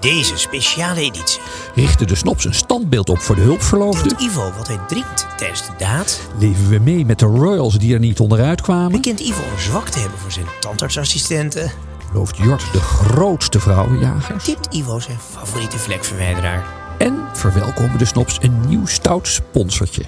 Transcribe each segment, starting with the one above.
Deze speciale editie Richten de snops een standbeeld op voor de hulpverloofden? Kent Ivo wat hij drinkt tijdens de daad? Leven we mee met de royals die er niet onderuit kwamen? Bekent Ivo een zwak te hebben voor zijn tandartsassistenten? Looft Jort de grootste vrouwenjager? Tipt Ivo zijn favoriete vlekverwijderaar? En verwelkomen de snops een nieuw stout sponsortje.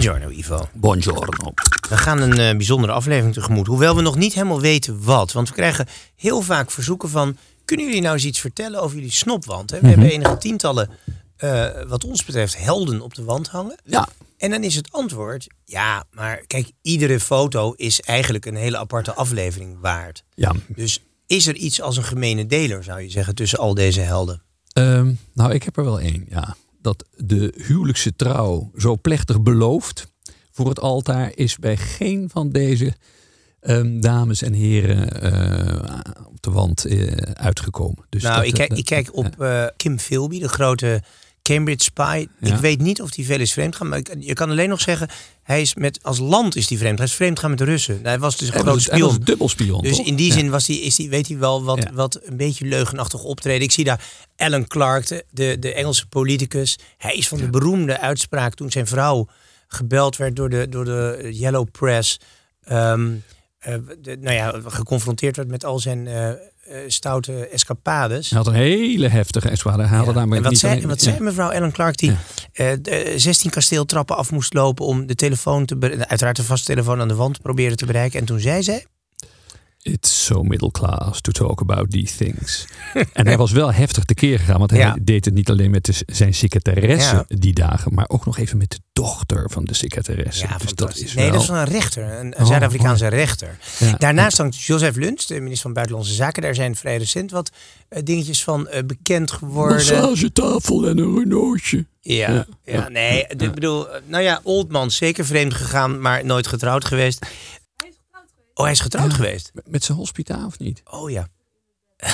Buongiorno Ivo. Buongiorno. We gaan een eh, bijzondere aflevering tegemoet. Hoewel we nog niet helemaal weten wat. Want we krijgen heel vaak verzoeken van... kunnen jullie nou eens iets vertellen over jullie snopwand? Hè? We hebben enige tientallen, eh, wat ons betreft, helden op de wand hangen. Ja, En dan is het antwoord... ja, maar kijk, iedere foto is eigenlijk een hele aparte aflevering waard. ja. Dus is er iets als een gemene deler, zou je zeggen, tussen al deze helden? Ehm, nou, ik heb er wel één, ja. Dat de huwelijkse trouw zo plechtig beloofd voor het altaar is bij geen van deze ehm, dames en heren eh, op de wand eh, uitgekomen. Dus nou, dat- ik, kijk, dat- ik kijk op eh, Kim Philby, de grote Cambridge Spy. Ja. Ik weet niet of hij veel is vreemd gaan, maar ik- je kan alleen nog zeggen, hij is met als land is hij vreemd. Hij is vreemd gaan met de Russen. Nou, Hij was dus een Hij was, hij was spion. een dubbelspion. Dus toch? in die Ja. zin was die, is die, weet hij wel wat, Ja. wat een beetje leugenachtig optreden. Ik zie daar Alan Clark, de, de, de Engelse politicus. Hij is van de beroemde uitspraak toen zijn vrouw gebeld werd door de, door de Yellow Press. ehm, eh, de, nou ja, geconfronteerd werd met al zijn eh, stoute escapades. Hij had een hele heftige escalade. Hij Ja. daarmee en wat, niet zei, alleen- wat ja. zei mevrouw Ellen Clark die Ja. eh, de 16 kasteeltrappen af moest lopen om de telefoon te uiteraard de vaste telefoon aan de wand te proberen te bereiken. En toen zei zij, It's so middle class to talk about these things. en hij was wel heftig tekeer gegaan. Want hij Ja. deed het niet alleen met de, zijn secretaresse Ja. die dagen. Maar ook nog even met de dochter van de secretaresse. ja, dus dat is nee, wel... dat is van een rechter, een, Oh, Zuid-Afrikaanse rechter. Ja. Daarnaast hangt Joseph Luns, de minister van Buitenlandse Zaken. Daar zijn vrij recent wat eh, dingetjes van eh, bekend geworden. Massagetafel en een Renaultje. Ja, ja. Ja. nee, ik bedoel, eh, nou ja, Oldman zeker vreemd gegaan, maar nooit getrouwd geweest. Oh, hij is getrouwd Ja. geweest. Met, met zijn hospita of niet? Oh ja.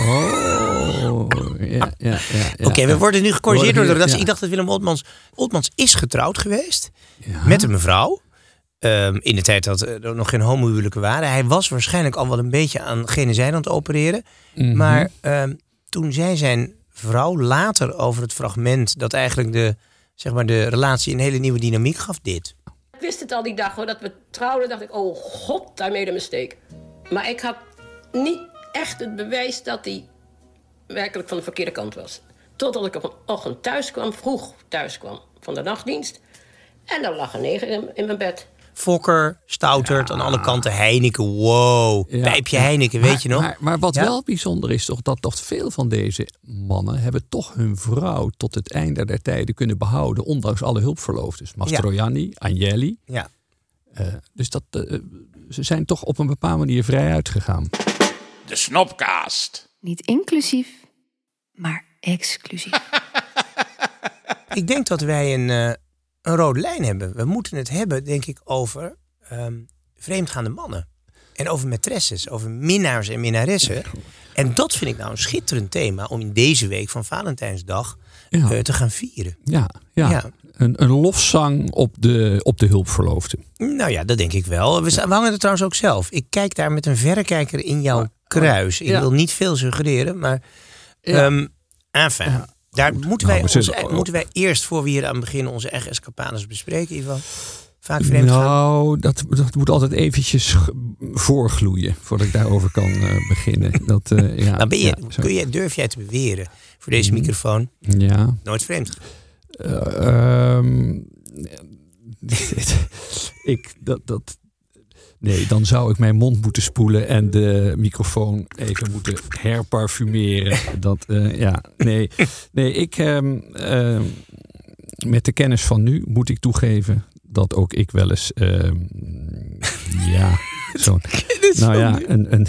Oh, ja, ja, ja. ja. Oké, we worden nu gecorrigeerd door de redactie. Ik dacht dat Willem Oldmans... Oldmans is getrouwd geweest met een mevrouw. Ehm, in de tijd dat er nog geen homohuwelijken waren. Hij was waarschijnlijk al wel een beetje aan gene zijde aan het opereren. Mhm. Maar ehm, toen zei zijn vrouw later over het fragment... dat eigenlijk de, zeg maar, de relatie een hele nieuwe dynamiek gaf, dit. Wist het al die dag hoor, dat we trouwden. dacht ik, oh god, made a mistake. Maar ik had niet echt het bewijs dat hij werkelijk van de verkeerde kant was. Totdat ik op een ochtend thuis kwam, vroeg thuis kwam van de nachtdienst. En daar lag een neger in mijn bed. Fokker, Stoutert, aan alle kanten Heineken. Wow, Ja, pijpje. Heineken, weet Maar- je nog? Maar, maar wat Ja? wel bijzonder is, toch, dat toch veel van deze mannen hebben toch hun vrouw tot het einde der tijden kunnen behouden, ondanks alle hulpverloofdes. Mastroianni, Agnelli. Ja. Eh, dus dat, eh, ze zijn toch op een bepaalde manier vrij uitgegaan. De Snopcast. Niet inclusief, maar exclusief. Ik denk dat wij een, eh, een rode lijn hebben. We moeten het hebben, denk ik, over ehm, vreemdgaande mannen. En over maîtresses, over minnaars en minnaressen. En dat vind ik nou een schitterend thema om in deze week van Valentijnsdag Ja. eh, te gaan vieren. Ja, ja. Ja. Een, een lofzang op de, op de hulpverloofde. Nou ja, dat denk ik wel. We, staan- we hangen er trouwens ook zelf. Ik kijk daar met een verrekijker in jouw kruis. Ik wil niet veel suggereren, maar... Ehm enfin, daar moeten wij, Nou, we onze, zullen- moeten wij eerst, voor we hier aan beginnen, onze eigen escapades bespreken, Ivan. Vaak vreemd. Nou, dat, dat moet altijd eventjes voorgloeien voordat ik daarover kan eh, beginnen. Dat, eh, ja, Nou, ben je, ja, kun je, durf jij te beweren voor deze Mhm. microfoon Ja. nooit vreemd ehm, ik, dat, dat, nee, dan zou ik mijn mond moeten spoelen en de microfoon even moeten herparfumeren. Dat, eh, ja, nee, nee, ik, ehm, ehm, met de kennis van nu moet ik toegeven dat ook ik wel eens, ehm, ja, zo'n, nou ja, een, een,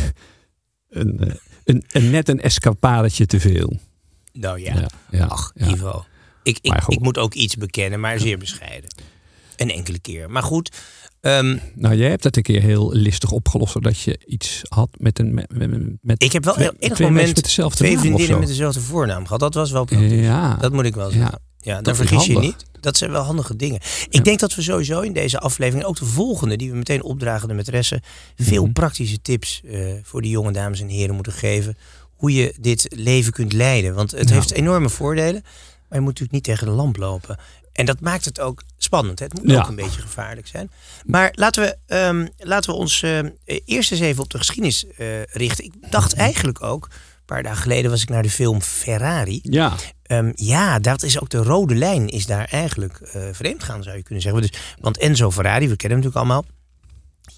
een, een, een, net een escapadetje te veel. Nou ja, Ja, ja, ach, ja. Ivo. Ik, ik, ik moet ook iets bekennen, maar zeer bescheiden. Een enkele keer. Maar goed, ehm, Nou, jij hebt het een keer heel listig opgelost, zodat je iets had met een. Met, met, ik heb wel twee, enig twee mensen moment met dezelfde twee vriendinnen met dezelfde voornaam gehad. Dat was wel praktisch. Ja, Dat moet ik wel zeggen. ja. Ja, Dat vergis je niet. Dat zijn wel handige dingen. Ik denk dat we sowieso in deze aflevering, ook de volgende, die we meteen opdragen de maîtresse, veel Mhm. praktische tips eh, voor de jonge dames en heren moeten geven. Hoe je dit leven kunt leiden. Want het Ja. heeft enorme voordelen, maar je moet natuurlijk niet tegen de lamp lopen. En dat maakt het ook spannend. hè. Het moet Ja. ook een beetje gevaarlijk zijn. Maar laten we, ehm, laten we ons eh, eerst eens even op de geschiedenis eh, richten. Ik dacht eigenlijk ook, een paar dagen geleden was ik naar de film Ferrari. Ja, Ehm, ja, dat is ook de rode lijn, is daar eigenlijk eh vreemd gaan, zou je kunnen zeggen. Dus, want Enzo Ferrari, we kennen hem natuurlijk allemaal.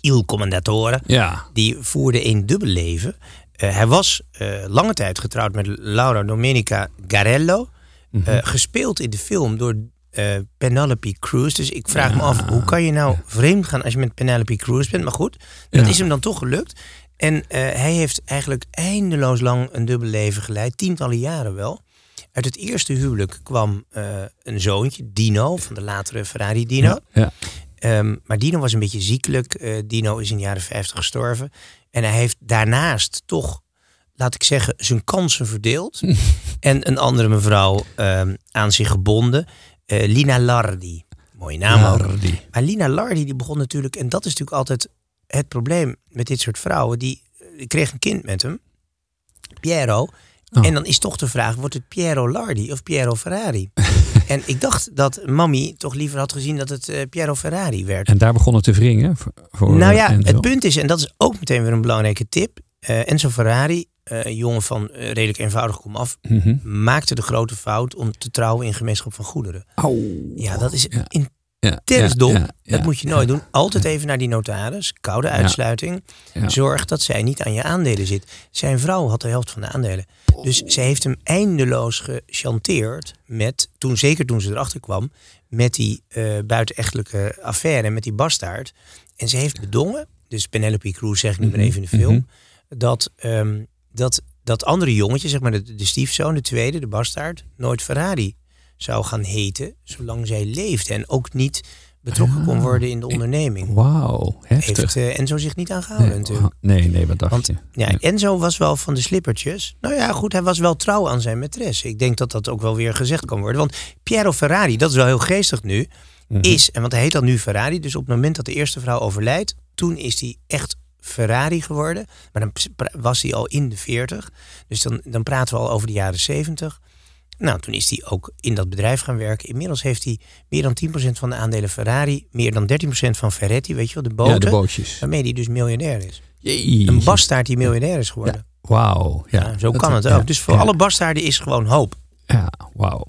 Il Commendatore, ja. die voerde een dubbel leven. Eh, hij was eh, lange tijd getrouwd met Laura Domenica Garello. Mhm. eh, gespeeld in de film door eh, Penelope Cruz. Dus ik vraag me af, hoe kan je nou vreemd gaan als je met Penelope Cruz bent? Maar goed, dat Ja. is hem dan toch gelukt. En eh, hij heeft eigenlijk eindeloos lang een dubbel leven geleid. Tientallen jaren wel. Uit het eerste huwelijk kwam eh, een zoontje, Dino, van de latere Ferrari Dino. Ja. Ehm, maar Dino was een beetje ziekelijk. Dino is in de jaren 50 gestorven. En hij heeft daarnaast toch, laat ik zeggen, zijn kansen verdeeld. en een andere mevrouw ehm, aan zich gebonden. Eh, Lina Lardi. Mooie naam ook. Lardi. Maar Lina Lardi die begon natuurlijk, en dat is natuurlijk altijd het probleem met dit soort vrouwen. Die, die kreeg een kind met hem, Piero. Oh. En dan is toch de vraag, wordt het Piero Lardi of Piero Ferrari? en ik dacht dat Mami toch liever had gezien dat het eh, Piero Ferrari werd. En daar begon het te wringen. Voor, voor nou ja, Enzo. het punt is, en dat is ook meteen weer een belangrijke tip. eh, Enzo Ferrari, eh, een jongen van eh, redelijk eenvoudig komaf, Mhm. maakte de grote fout om te trouwen in gemeenschap van goederen. Au. Ja, dat is Ja. in Ja, Intens ja, dom. ja, dat moet je nooit doen. Altijd even naar die notaris. Koude uitsluiting. Zorg dat zij niet aan je aandelen zit. Zijn vrouw had de helft van de aandelen. Dus zij heeft hem eindeloos gechanteerd met, toen, zeker toen ze erachter kwam, met die eh buitenechtelijke affaire, met die bastaard. En ze heeft bedongen, dus Penelope Cruz zeg ik nu maar Mhm, even in de film, dat, ehm, dat dat andere jongetje, zeg maar de, de stiefzoon, de tweede, de bastaard, nooit Ferrari zou gaan heten, zolang zij leefde. En ook niet betrokken kon worden in de onderneming. Wauw, heftig. Heeft eh, Enzo zich niet aangehouden nee, natuurlijk. nee, nee, wat dacht Want je? ja, Enzo was wel van de slippertjes. Nou ja, goed, hij was wel trouw aan zijn maîtresse. Ik denk dat dat ook wel weer gezegd kan worden. Want Piero Ferrari, dat is wel heel geestig nu, Mhm. is, en want hij heet dan nu Ferrari, dus op het moment dat de eerste vrouw overlijdt, toen is hij echt Ferrari geworden. Maar dan was hij al in de 40. Dus dan, dan praten we al over de jaren 70. Nou, toen is hij ook in dat bedrijf gaan werken. Inmiddels heeft hij meer dan 10% van de aandelen Ferrari, meer dan 13% van Ferretti, weet je wel, de boten. Ja, de bootjes. Waarmee hij dus miljonair is. Een bastaard die miljonair is geworden. Wauw. Ja, zo dat- kan het ja, ook. Dus voor alle bastaarden is gewoon hoop. Ja, wauw.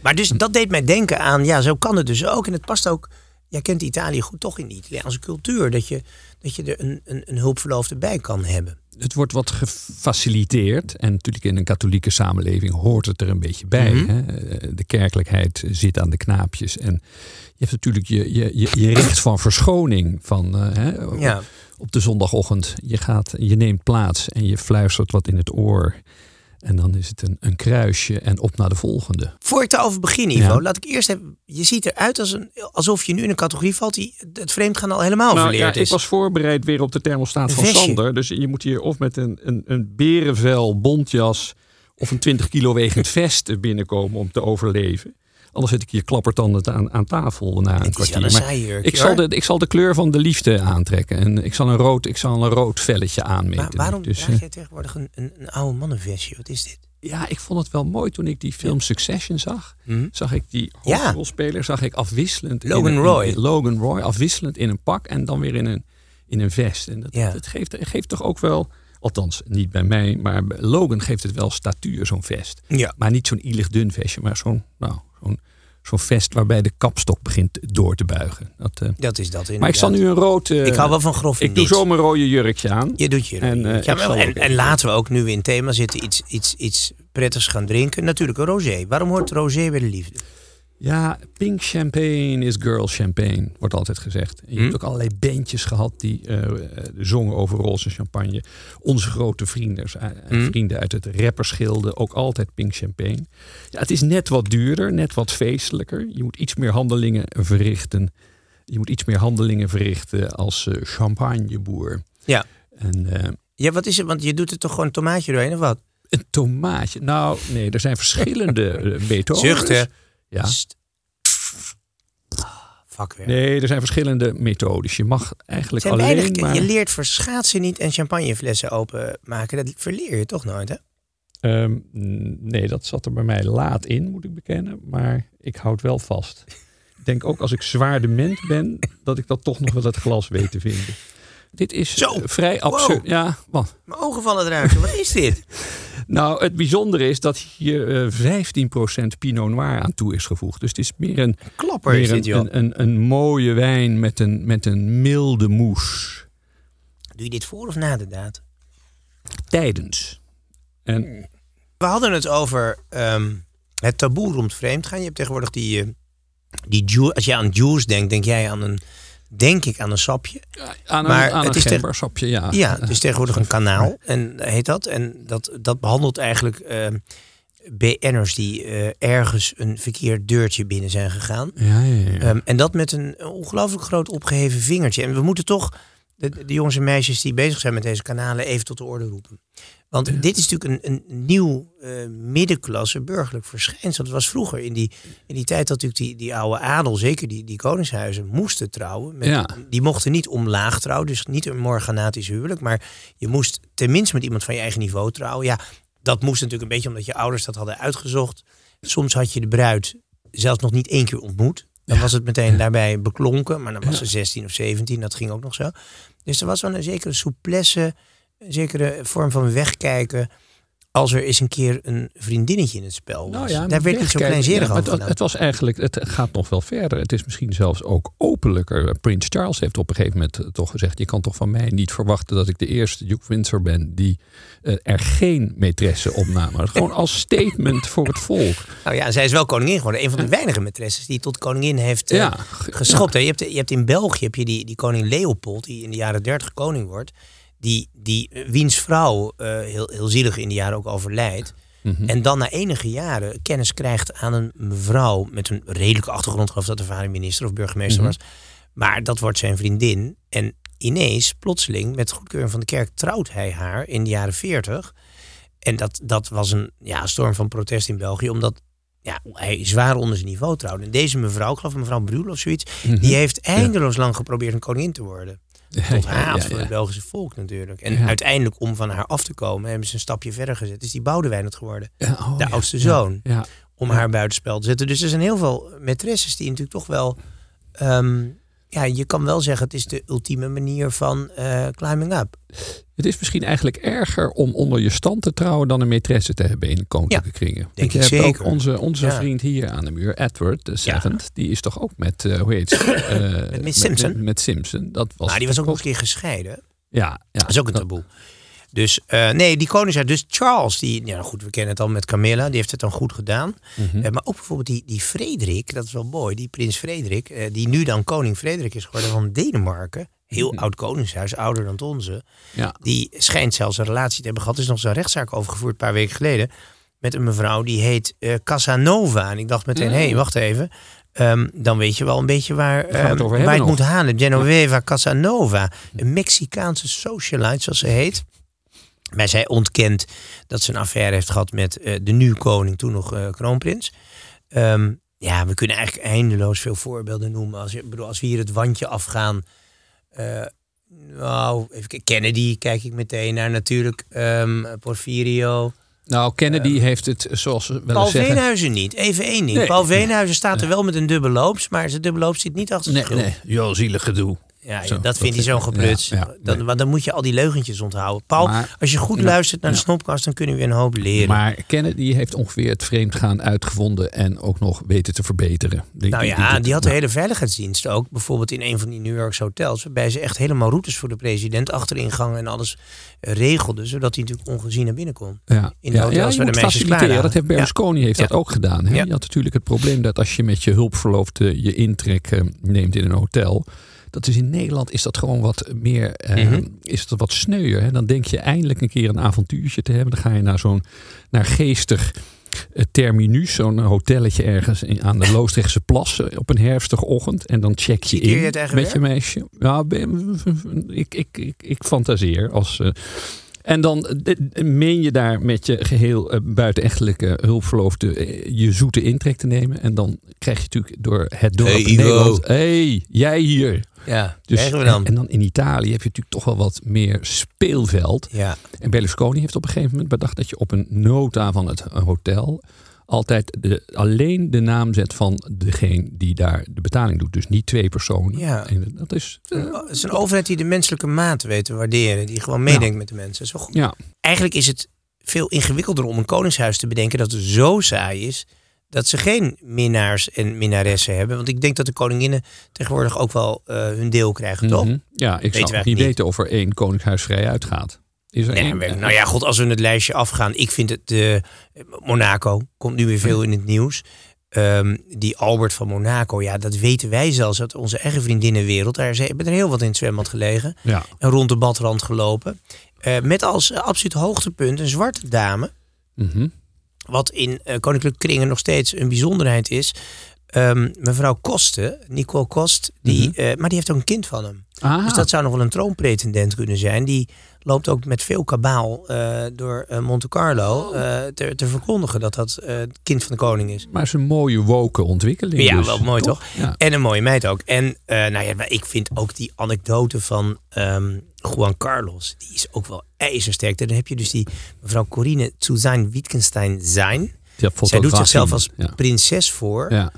Maar dus dat deed mij denken aan, ja, zo kan het dus ook. En het past ook, jij kent Italië goed, toch in de Italiaanse cultuur. Dat je, dat je er een, een, een hulpverloofde bij kan hebben. Het wordt wat gefaciliteerd. En natuurlijk in een katholieke samenleving hoort het er een beetje bij. Mhm. hè. Eh, De kerkelijkheid zit aan de knaapjes. En je hebt natuurlijk je, je, je, je recht van verschoning van eh, hè, Ja. op de zondagochtend. Je, gaat, je neemt plaats en je fluistert wat in het oor En dan is het een, een kruisje en op naar de volgende. Voor ik daarover begin, Ivo, Ja. laat ik eerst even... Je ziet eruit als een, alsof je nu in een categorie valt die het vreemdgaan al helemaal Nou ja, verleerd ik is. was voorbereid weer op de thermostaat Een van vestje. Sander. Dus je moet hier of met een, een, een berenvel, bontjas of een 20 kilo wegend vest binnenkomen om te overleven. Anders zit ik hier klappertandend aan, aan tafel na een kwartier. Maar ik, zal de, ik zal de kleur van de liefde aantrekken. En ik zal een rood, ik zal een rood velletje aanmeten. Maar waarom Dus, draag eh, jij tegenwoordig een, een, een oude mannenvestje? Wat is dit? ja, ik vond het wel mooi toen ik die film Succession zag. Mhm. Zag ik die Ja. hoofdrolspeler, zag ik afwisselend. in Logan een- Roy. in- Logan Roy, afwisselend in een pak en dan weer in een, in een vest. En dat, Ja. dat geeft, geeft toch ook wel, althans niet bij mij, maar Logan geeft het wel statuur, zo'n vest. Ja. Maar niet zo'n ielig dun vestje, maar zo'n nou, zo'n zo'n vest waarbij de kapstok begint door te buigen. Dat, eh, Dat is dat inderdaad. maar ik zal nu een rood... eh, Ik hou wel van grof Ik doe zo mijn rode jurkje aan. Je doet je. En, eh, ja, maar- en, laten we ook nu in het thema zitten iets, iets, iets prettigs gaan drinken. Natuurlijk een rosé. Waarom hoort rosé bij de liefde? Ja, pink champagne is girl champagne, wordt altijd gezegd. En je Hm? hebt ook allerlei bandjes gehad die eh, eh, zongen over roze champagne. Onze grote vrienden, eh, Hm? vrienden uit het rapperschilde, ook altijd pink champagne. Ja, het is net wat duurder, net wat feestelijker. Je moet iets meer handelingen verrichten. Je moet iets meer handelingen verrichten als champagneboer. Ja. En Ja, wat is het? Want je doet er toch gewoon een tomaatje doorheen of wat? een tomaatje. Nou, nee, er zijn verschillende methodes. Zuchten. Ja. Ah, Vakwerk. Nee, er zijn verschillende methodes. Je mag eigenlijk zijn alleen weinig, maar... Je leert voor schaatsen niet en champagneflessen openmaken. Dat verleer je toch nooit, hè? Ehm, nee, dat zat er bij mij laat in, moet ik bekennen. Maar ik houd wel vast. Ik denk ook als ik zwaar dement ben, dat ik dat toch nog wel het glas weet te vinden. Dit is Zo. eh, vrij absurd. Wow. Ja, wat? Mijn ogen vallen eruit. Wat is dit? Nou, het bijzondere is dat hier eh 15% Pinot Noir aan toe is gevoegd. Dus het is meer een, Klapper is dit, een, joh. een, een, een mooie wijn met een, met een milde moes. Doe je dit voor of na de daad? Tijdens. En We hadden het over ehm, het taboe rond vreemdgaan. Je hebt tegenwoordig die, eh, die ju- als je aan juice denkt, denk jij aan een, denk ik aan een sapje. aan Maar een, aan het een is gembersapje, ja. Ja, het is tegenwoordig een kanaal en heet dat. En dat, dat behandelt eigenlijk ehm BN'ers die eh, ergens een verkeerd deurtje binnen zijn gegaan. Ja, ja, ja. Ehm, en dat met een ongelooflijk groot opgeheven vingertje. En we moeten toch de, de jongens en meisjes die bezig zijn met deze kanalen even tot de orde roepen. Want dit is natuurlijk een, een nieuw eh, middenklasse burgerlijk verschijnsel. Dat was vroeger in die, in die tijd dat natuurlijk die, die oude adel, zeker die, die koningshuizen, moesten trouwen. Met, Ja. Die mochten niet omlaag trouwen, dus niet een morganatisch huwelijk. Maar je moest tenminste met iemand van je eigen niveau trouwen. Ja, dat moest natuurlijk een beetje omdat je ouders dat hadden uitgezocht. Soms had je de bruid zelfs nog niet één keer ontmoet. Dan was het meteen daarbij beklonken, maar dan was ze 16 of 17, dat ging ook nog zo. Dus er was wel een zekere souplesse, zekere vorm van wegkijken. Als er eens een keer een vriendinnetje in het spel was. Nou ja, Daar werd niet zo kleinzerig ja, over het, het was eigenlijk, het gaat nog wel verder. Het is misschien zelfs ook openlijker. Prins Charles heeft op een gegeven moment eh, toch gezegd: je kan toch van mij niet verwachten dat ik de eerste Duke Windsor ben die eh, er geen maîtresse opnam. Gewoon als statement voor het volk. Nou ja, zij is wel koningin geworden. Een van de weinige maîtresses die tot koningin heeft Ja, geschopt. Je, hebt, je hebt in België heb je die, die koning Leopold, die in de jaren 30 koning wordt. Die, die wiens vrouw eh, heel, heel zielig in die jaren ook overlijdt. Mhm. En dan na enige jaren kennis krijgt aan een mevrouw met een redelijke achtergrond. Geloof dat de vader minister of burgemeester Mhm. was. Maar dat wordt zijn vriendin. En ineens, plotseling, met goedkeuring van de kerk, trouwt hij haar in de jaren 40. En dat, dat was een ja, storm van protest in België, omdat ja, hij zwaar onder zijn niveau trouwde. En deze mevrouw, ik geloof mevrouw Brul of zoiets, die heeft eindeloos lang geprobeerd een koningin te worden. Tot haat ja. het Belgische volk natuurlijk. En uiteindelijk, om van haar af te komen, hebben ze een stapje verder gezet. Is die Boudewijn het geworden. Oh, de oudste zoon. Ja, Om haar buitenspel te zetten. Dus er zijn heel veel maîtresses die natuurlijk toch wel... ehm, ja, je kan wel zeggen, het is de ultieme manier van eh, climbing up. Het is misschien eigenlijk erger om onder je stand te trouwen dan een maîtresse te hebben in koninklijke kringen. Denk je ik hebt zeker. ook onze, onze Ja. vriend hier aan de muur, Edward de Seventh, die is toch ook met, eh, hoe heet ze? Eh, Met Simpson? Met, met Simpson. Dat was Maar die was ook nog een keer gescheiden. Ja, ja. Dat is ook een taboe. Dus eh, nee, die koningshuis. Dus Charles, die, ja, nou goed, we kennen het al met Camilla, die heeft het dan goed gedaan. Mhm. Maar ook bijvoorbeeld die, die Frederik, dat is wel mooi, die prins Frederik, die nu dan koning Frederik is geworden van Denemarken, heel oud koningshuis, ouder dan het onze. Ja. Die schijnt zelfs een relatie te hebben gehad. Er is nog zo'n rechtszaak overgevoerd een paar weken geleden. Met een mevrouw die heet eh, Casanova. En ik dacht meteen, hé, hey, wacht even. Ehm, dan weet je wel een beetje waar, we het ehm, waar het moet halen. Genoveva Casanova. Een Mexicaanse socialite, zoals ze heet. Maar zij ontkent dat ze een affaire heeft gehad met eh, de nu koning, toen nog eh, kroonprins. Ehm, ja, we kunnen eigenlijk eindeloos veel voorbeelden noemen. Als, je, bedoel, als we hier het wandje afgaan. Eh, nou, even. Kennedy kijk ik meteen naar natuurlijk. ehm, Porfirio. Nou, Kennedy heeft het, zoals wel Paul zeggen... Veenhuizen niet. Even één ding. Nee. Paul Veenhuizen staat er wel met een dubbele loops. Maar zijn dubbele loops zit niet achter Nee, nee, joh, zielig gedoe. Ja, Zo, dat vindt hij zo'n gepluts. ja, ja, dan, nee. dan moet je al die leugentjes onthouden. Paul, Maar- als je goed Ja, luistert naar de snopkast, dan kunnen we weer een hoop leren. Maar Kennedy heeft ongeveer het vreemdgaan uitgevonden en ook nog weten te verbeteren. Die- Nou ja, die- die had de hele veiligheidsdienst ook. Bijvoorbeeld in een van die New Yorkse hotels. Waarbij ze echt helemaal routes voor de president, achteringang en alles eh, regelden. Zodat hij natuurlijk ongezien naar binnen kon. Ja, in de ja, hotels ja, waar de meisjes klaar Dat heeft. Berlusconi heeft dat ook gedaan. Hè? Je had natuurlijk het probleem dat als je met je hulpverloofde je intrek eh, neemt in een hotel. Dat is in Nederland is dat gewoon wat meer, eh, Mhm. is dat wat sneuier. Hè? Dan denk je eindelijk een keer een avontuurtje te hebben. Dan ga je naar zo'n, naar geestig eh, terminus, zo'n hotelletje ergens in, aan de Loosdrechtse plassen op een herfstige ochtend. En dan check je je in eigen met je meisje. Ja, ik, ik, ik, ik fantaseer als... eh, en dan eh, meen je daar met je geheel eh, buitenechtelijke hulpverloofde eh, je zoete intrek te nemen. En dan krijg je natuurlijk door het dorp Hey, in. Nederland... hey, jij hier. Ja, Dus, we dan. En, en dan in Italië heb je natuurlijk toch wel wat meer speelveld. ja. En Berlusconi heeft op een gegeven moment bedacht dat je op een nota van het hotel altijd de, alleen de naam zet van degene die daar de betaling doet. Dus niet twee personen. Ja. En dat is... eh, Het is een overheid die de menselijke maat weet te waarderen. Die gewoon meedenkt met de mensen. Wel goed. ja, Eigenlijk is het veel ingewikkelder om een koningshuis te bedenken dat het zo saai is. Dat ze geen minnaars en minnaressen hebben. Want ik denk dat de koninginnen tegenwoordig ook wel eh, hun deel krijgen, toch? Mhm. Ja, ik zou niet. weten of er één koningshuis vrij uitgaat. Is er Nee, maar- nou ja, god, als we het lijstje afgaan. Ik vind het, eh, Monaco komt nu weer veel in het nieuws. Ehm, die Albert van Monaco, ja, dat weten wij zelfs uit onze eigen vriendinnenwereld. Daar ze hebben er heel wat in het zwembad gelegen. Ja. En rond de badrand gelopen. Eh, met als absoluut hoogtepunt een zwarte dame. Mhm. Wat in eh, koninklijke kringen nog steeds een bijzonderheid is. Ehm, mevrouw Kosten, Nicole Kost, die, Mhm. eh, maar die heeft ook een kind van hem. Ah, Dus dat zou nog wel een troonpretendent kunnen zijn. Die loopt ook met veel kabaal eh, door eh, Monte Carlo eh, te, te verkondigen dat dat het kind van de koning is. maar het is een mooie woke ontwikkeling. Ja, dus, wel mooi toch? Ja. En een mooie meid ook. En nou ja, maar ik vind ook die anekdote van ehm, Juan Carlos, die is ook wel ijzersterk. Dan heb je dus die mevrouw Corine zijn Wittgenstein zijn. Ja, Zij doet zichzelf als Ja. prinses voor. Ja,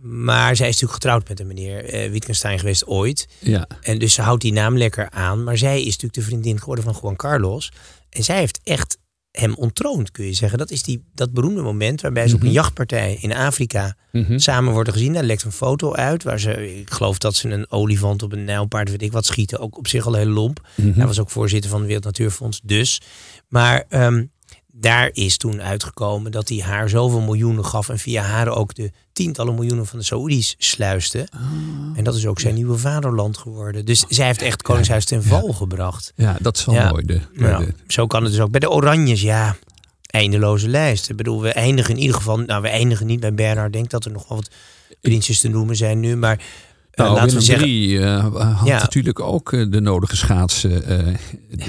Maar zij is natuurlijk getrouwd met een meneer eh, Wittgenstein geweest ooit. ja. En dus ze houdt die naam lekker aan. Maar zij is natuurlijk de vriendin geworden van Juan Carlos. En zij heeft echt hem ontroond, kun je zeggen. Dat is die, dat beroemde moment waarbij ze op een jachtpartij in Afrika Mhm. samen worden gezien. Daar lekt een foto uit waar ze, ik geloof dat ze een olifant op een nijlpaard, weet ik wat, schieten. Ook op zich al heel lomp. Mhm. Hij was ook voorzitter van het Wereld Natuurfonds, dus. Maar ehm, daar is toen uitgekomen dat hij haar zoveel miljoenen gaf en via haar ook de tientallen miljoenen van de Saoedi's sluiste. Ah. En dat is ook zijn nieuwe vaderland geworden. Dus zij heeft echt Koningshuis ten val gebracht. ja, dat is wel Ja. mooi. De, zo kan het dus ook. Bij de Oranjes, ja, eindeloze lijst. Ik bedoel, we eindigen in ieder geval... Nou, we eindigen niet bij Bernard. Ik denk dat er nog wel wat prinsjes te noemen zijn nu. Maar Nou, laten we Willem zeggen... III eh, had Ja. natuurlijk ook eh, de nodige schaatsen eh,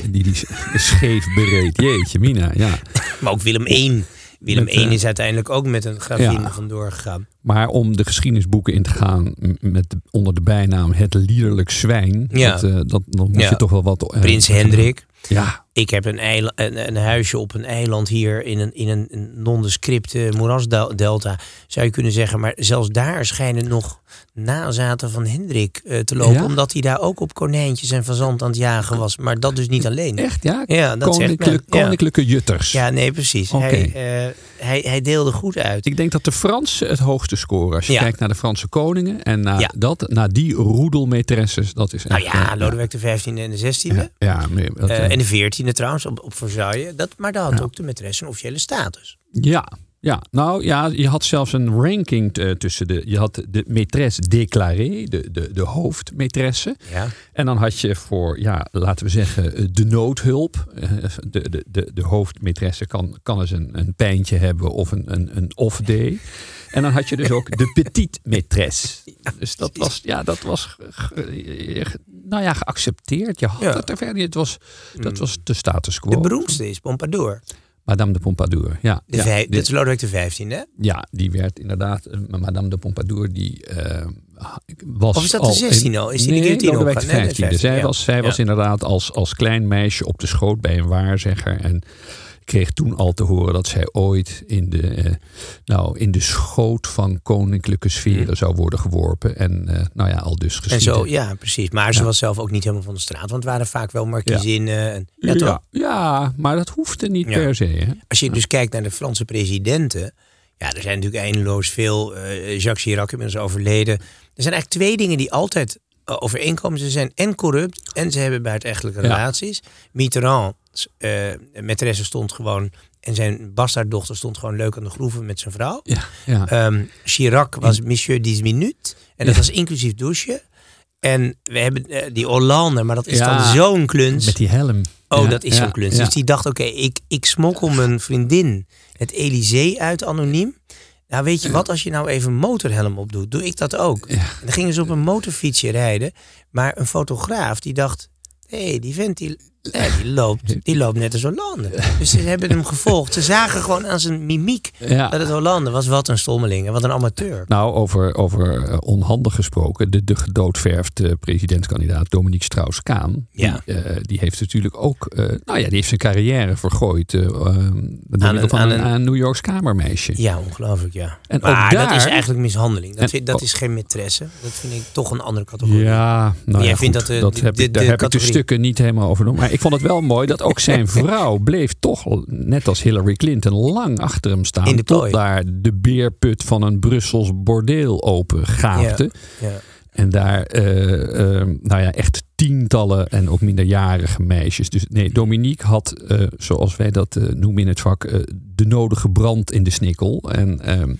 die die scheef bereed. Jeetje, Mina, ja. Maar ook Willem I. Willem I eh, is uiteindelijk ook met een gravin Ja. vandoor gegaan. Maar om de geschiedenisboeken in te gaan met de- onder de bijnaam het liederlijk zwijn, Ja. dat, eh, dat, dan moet Ja. je toch wel wat... eh, Prins Hendrik. Ja, Ik heb een, een, een huisje op een eiland hier in een, in een, een nondescripte moerasdelta, zou je kunnen zeggen. Maar zelfs daar schijnen nog nazaten van Hendrik eh, te lopen. Ja? Omdat hij daar ook op konijntjes en fazant aan het jagen was. Maar dat dus niet alleen. echt ja? Ja, dat Koninklijk. Ja. Koninklijke jutters. Ja, nee, precies. Hij, eh, hij, hij deelde goed uit. Ik denk dat de Fransen het hoogste scoren. Als je Ja. kijkt naar de Franse koningen en naar, Ja. dat, naar die roedelmaîtresses. Dat is nou echt, ja, eh, Lodewijk de 15e en de 16e. Ja, ja, dat, en de 14e trouwens, op, op Versailles. Dat, maar daar had Ja. ook de maîtresse een officiële status. ja, Ja, nou ja, je had zelfs een ranking eh, tussen de. Je had de maîtresse déclarée, de, de, de hoofdmaîtresse. Ja. En dan had je voor, ja, laten we zeggen, eh, de noodhulp. Eh, De, de, de, de hoofdmaîtresse kan, kan eens een, een pijntje hebben of een, een, een off-day. En dan had je dus ook de petite maîtresse. Dus dat was, ja, dat was, nou ja, geaccepteerd. Je had Ja. het er verder niet. Het was, dat was de status quo. De beroemdste is Pompadour. Madame de Pompadour, ja. De ja, de- dit is Lodewijk de 15 hè? ja, die werd inderdaad, eh, Madame de Pompadour, die eh, was Of is dat de al 16 in- al? Is die de nee, Lodewijk opgegaan? Nee, de 15e. Zij 15e, was, zij ja. was inderdaad als, als klein meisje op de schoot bij een waarzegger en kreeg toen al te horen dat zij ooit in de, eh, nou, in de schoot van koninklijke sferen zou worden geworpen. En eh, nou ja, al dus En geschieden. zo, ja, precies. Maar ze was zelf ook niet helemaal van de straat. Want het waren vaak wel markiezinnen. En, ja, ja, ja, maar dat hoefde niet per se. Hè? Als je dus kijkt naar de Franse presidenten. Ja, er zijn natuurlijk eindeloos veel. eh, Jacques Chirac inmiddels overleden. Er zijn eigenlijk twee dingen die altijd overeenkomen. Ze zijn en corrupt en ze hebben buitenechtelijke relaties. Mitterrand, eh maîtresse stond gewoon... En zijn bastaarddochter stond gewoon leuk aan de groeven met zijn vrouw. Ja, ja. Ehm, Chirac was Monsieur 10 minutes. En dat was inclusief douchen. En we hebben eh, die Hollande, maar dat is dan zo'n kluns. Met die helm. Oh, dat is zo'n kluns. Dus die dacht, oké, ik, ik smokkel mijn vriendin het Elysée uit anoniem. Nou, weet je wat, als je nou even een motorhelm opdoet, doe ik dat ook. En dan gingen ze op een motorfietsje rijden. Maar een fotograaf die dacht, hé, hey, die vent die, die, loopt, die loopt net als Hollande. Dus ze hebben hem gevolgd. Ze zagen gewoon aan zijn mimiek Ja. dat het Hollande was. Wat een stommeling en wat een amateur. Nou, over, over eh, onhandig gesproken. De, de gedoodverfde presidentskandidaat Dominique Strauss-Kaan. Ja. Die, eh, die heeft natuurlijk ook... eh, nou ja, die heeft zijn carrière vergooid. door Aan een- van aan een, een- New Yorks kamermeisje. Ja, ongelooflijk, ja. En maar ook dat is eigenlijk mishandeling. Dat, vind, dat is geen maîtresse. Dat vind ik toch een andere categorie. Ja, nou Jij ja, vindt dat de- dat de- heb de- ik, daar de heb ik de stukken niet helemaal over. Maar ik vond het wel mooi dat ook zijn vrouw bleef toch, net als Hillary Clinton, lang achter hem staan. In de tot daar de beerput van een Brussels bordeel open gaapte. Ja. En daar, eh, eh, nou ja, echt tientallen en ook minderjarige meisjes. Dus nee, Dominique had, eh, zoals wij dat noemen in het vak, de nodige brand in de snikkel. En, ehm,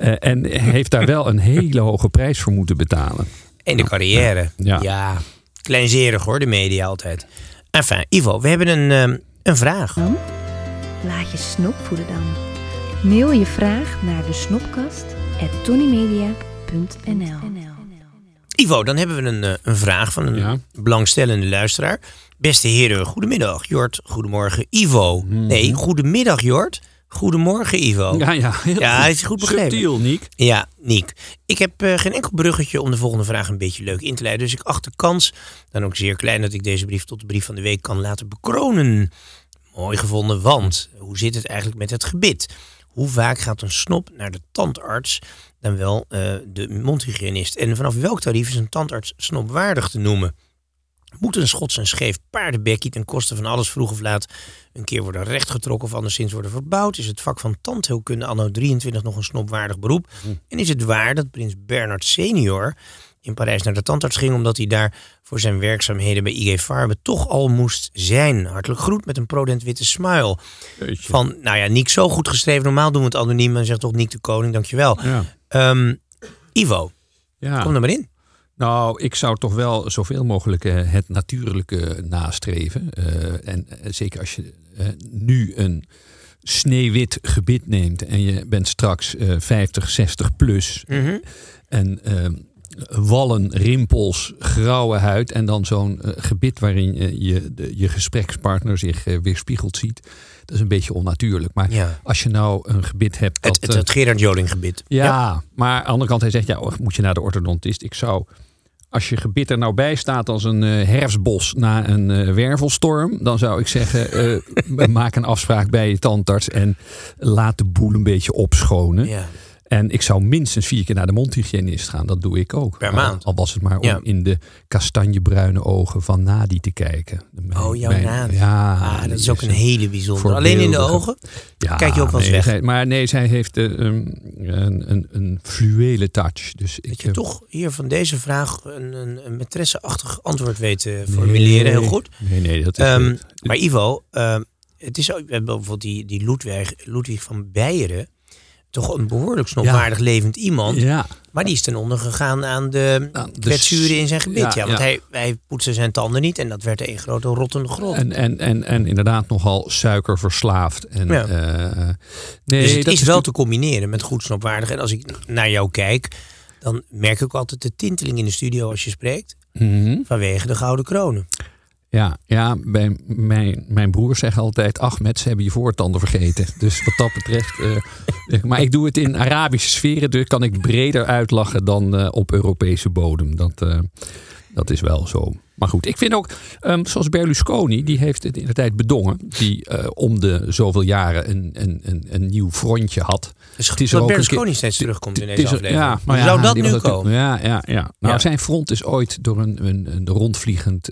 eh, en heeft daar wel een hele hoge prijs voor moeten betalen. En de carrière. Ja. Ja. kleinzerig hoor, de media altijd. Enfin, Ivo, we hebben een, ehm, een vraag. Laat je snop voeden dan. Mail je vraag naar de snopkast at tonymedia.nl Ivo, dan hebben we een, eh, een vraag van een Ja. belangstellende luisteraar. Beste heren, goedemiddag. Jort, goedemorgen. Ivo. Nee, goedemiddag Jort. Goedemorgen Ivo. Ja, ja, heel Ja, hij is goed begrepen. Subtiel, Niek. Ja, Niek. Ik heb eh, geen enkel bruggetje om de volgende vraag een beetje leuk in te leiden. Dus ik acht de kans, dan ook zeer klein, dat ik deze brief tot de brief van de week kan laten bekronen. Mooi gevonden, want hoe zit het eigenlijk met het gebit? Hoe vaak gaat een snop naar de tandarts dan wel eh, de mondhygiënist? En vanaf welk tarief is een tandarts snopwaardig te noemen? Moet een schots en scheef paardenbekkie ten koste van alles vroeg of laat een keer worden rechtgetrokken of anderszins worden verbouwd? Is het vak van tandheelkunde anno 23 nog een snopwaardig beroep? En is het waar dat prins Bernard senior in Parijs naar de tandarts ging omdat hij daar voor zijn werkzaamheden bij IG Farben toch al moest zijn? Hartelijk groet met een prodent witte smile. Van, nou ja, Niek zo goed geschreven. Normaal doen we het anoniem en zegt toch Niek de Koning, dankjewel. Ja. Ehm, Ivo, Ja. kom er maar in. Nou, ik zou toch wel zoveel mogelijk eh, het natuurlijke nastreven. Eh, en eh, zeker als je nu een sneeuwwit gebit neemt en je bent straks eh 50, 60 plus. Mhm. En eh, wallen, rimpels, grauwe huid en dan zo'n gebit waarin je de, je gesprekspartner zich weerspiegeld ziet. Dat is een beetje onnatuurlijk. Maar Ja. als je nou een gebit hebt dat... Het, het, het Gerard Joling gebit. ja, maar aan de andere kant, hij zegt, ja, oh, moet je naar de orthodontist? Ik zou, als je gebit er nou bij staat als een eh, herfstbos na een eh, wervelstorm, dan zou ik zeggen, eh, maak een afspraak bij je tandarts en laat de boel een beetje opschonen. Ja. En ik zou minstens vier keer naar de mondhygiënist gaan. Dat doe ik ook. Per Al- maand? Al was het maar om Ja. in de kastanjebruine ogen van Nadi te kijken. Mijn- Oh, jouw mijn-. Ja, Ah, dat is ook een hele bijzondere. Alleen in de ogen? Ja, Kijk je ook wel eens nee, weg? zij- maar nee, zij heeft eh, um, een, een, een fluwele touch. Dus ik, Dat je eh, toch hier van deze vraag een, een, een antwoord weet te formuleren. Heel goed. Nee, nee, dat is Ehm, maar Ivo, ehm, het is ook, we hebben bijvoorbeeld die, die Ludwig, Ludwig van Beieren. Toch een behoorlijk snopwaardig levend iemand. Ja, Maar die is ten onder gegaan aan de kwetsuren in zijn gebit. Ja, ja, want. Hij, hij poetste zijn tanden niet en dat werd een grote rottende grot. en, en, en, en inderdaad nogal suikerverslaafd. En, Ja. eh, nee, dus het dat is wel te combineren met goed snopwaardig. En als ik naar jou kijk, dan merk ik ook altijd de tinteling in de studio als je spreekt. Mhm. Vanwege de gouden kronen. Ja, ja bij mijn, mijn broers zeggen altijd... ach, met ze hebben je voortanden vergeten. Dus wat dat betreft... eh, maar ik doe het in Arabische sferen... dus kan ik breder uitlachen dan eh, op Europese bodem. Dat, eh, dat is wel zo. Maar goed, ik vind ook... ehm, zoals Berlusconi, die heeft het in de tijd bedongen... die om de zoveel jaren een, een, een, een nieuw frontje had. Dus Het is dat er Berlusconi keer- steeds terugkomt in deze is er- aflevering. Ja, maar ja, zou dat nu komen? Ja, ja, ja. Nou, Ja. zijn front is ooit door een, een, een rondvliegend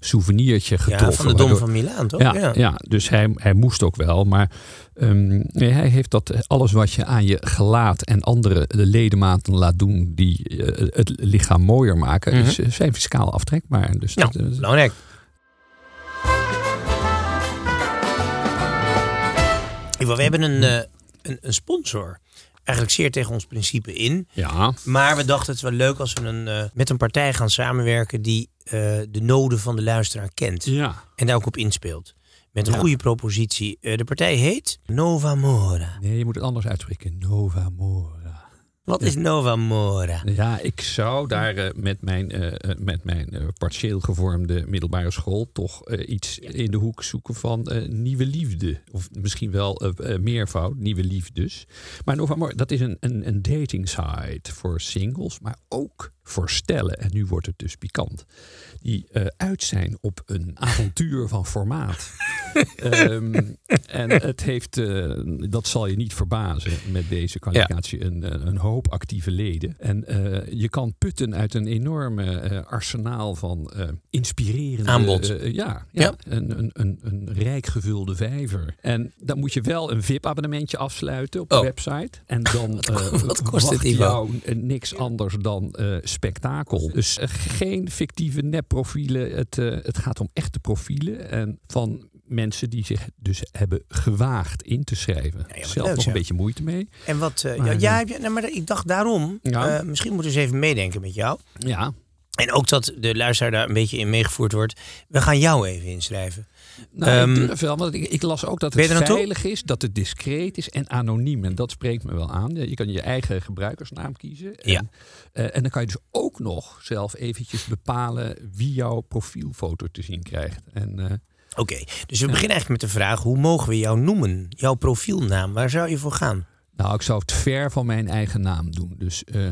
eh, souvenirtje Ja, getroffen. van de Dom van Milaan, toch? ja, ja. dus hij, hij moest ook wel. Maar ehm, nee, hij heeft dat alles wat je aan je gelaat en andere ledematen laat doen die eh, het lichaam mooier maken, Mhm. is, eh, zijn fiscaal aftrekbaar. Dus Nou, dat, eh, belangrijk. We hebben een, een, een sponsor. Eigenlijk zeer tegen ons principe in. ja, Maar we dachten het is wel leuk als we een, eh, met een partij gaan samenwerken die eh, de noden van de luisteraar kent. ja. En daar ook op inspeelt. Met een Ja. goede propositie. Eh, de partij heet Nova Mora. Nee, je moet het anders uitspreken. Nova Mora. Wat is Nova Mora? Ja, ik zou daar eh, met mijn, eh, eh, met mijn eh, partieel gevormde middelbare school toch iets in de hoek zoeken van nieuwe liefde. Of misschien wel meervoud, nieuwe liefdes. Maar Nova Mor, dat is een, een, een dating site voor singles, maar ook voor stellen. En nu wordt het dus pikant. Die eh, uit zijn op een avontuur van formaat. Ehm, en het heeft, eh, dat zal je niet verbazen met deze kwalificatie, een, eh, een hoop actieve leden. En je kan putten uit een enorme arsenaal van inspirerende... Aanbod. ja, Ja. ja. Een, een, een, een rijk gevulde vijver. En dan moet je wel een VIP-abonnementje afsluiten op de Oh. website. En dan wat kost het, jou niks anders dan spektakel. Dus eh, geen fictieve nepprofielen. Het, eh, het gaat om echte profielen. En van mensen die zich dus hebben gewaagd in te schrijven. ja, Zelf leuk, nog een ja. beetje moeite mee. En wat, eh, Maar, ja, heb je- nou, maar ik dacht daarom, Ja. misschien moeten we eens even meedenken met jou. Ja, En ook dat de luisteraar daar een beetje in meegevoerd wordt. We gaan jou even inschrijven. Nou, Ehm, ik wel, want ik, ik las ook dat het veilig is, dat het discreet is en anoniem. En dat spreekt me wel aan. Je kan je eigen gebruikersnaam kiezen. En, Ja. eh, en dan kan je dus ook nog zelf eventjes bepalen wie jouw profielfoto te zien krijgt. En eh, Oké, dus we beginnen eigenlijk met de vraag: hoe mogen we jou noemen? Jouw profielnaam, waar zou je voor gaan? nou, ik zou het ver van mijn eigen naam doen. Dus eh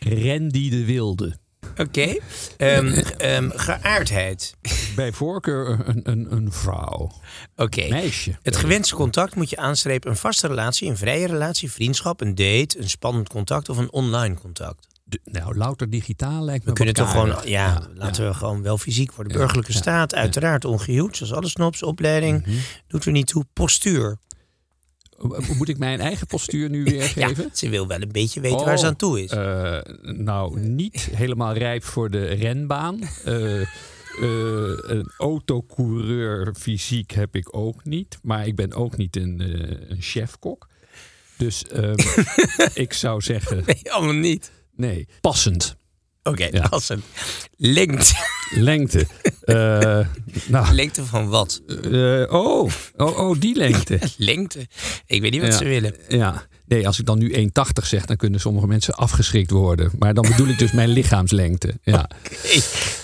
Randy de Wilde. Oké, Ehm, ehm, geaardheid. Bij voorkeur een, een, een vrouw. Oké. Meisje. Het gewenste contact moet je aanstrepen: een vaste relatie, een vrije relatie, vriendschap, een date, een spannend contact of een online contact. De- nou, louter digitaal lijkt me We kunnen toch gewoon, ja, laten we gewoon wel fysiek worden. Burgerlijke ja, staat, uiteraard ongehuwd, zoals alle snops. Opleiding, Mhm. doet er niet toe. Postuur. Moet ik mijn eigen postuur nu weergeven? Ja, ze wil wel een beetje weten waar ze aan toe is. Eh, nou, niet helemaal rijp voor de renbaan. Eh, eh, een autocoureur fysiek heb ik ook niet. Maar ik ben ook niet een, eh, een chefkok. Dus ehm, ik zou zeggen, nee, allemaal niet. nee, passend. Oké, Ja. passend. Lengte. Lengte. Eh, nou, Lengte van wat? eh, oh, oh, oh, die lengte. Lengte. Ik weet niet wat Ja. ze willen. Ja, nee, als ik dan nu 1,80 zeg, dan kunnen sommige mensen afgeschrikt worden. Maar dan bedoel ik dus mijn lichaamslengte. Ja. Hey,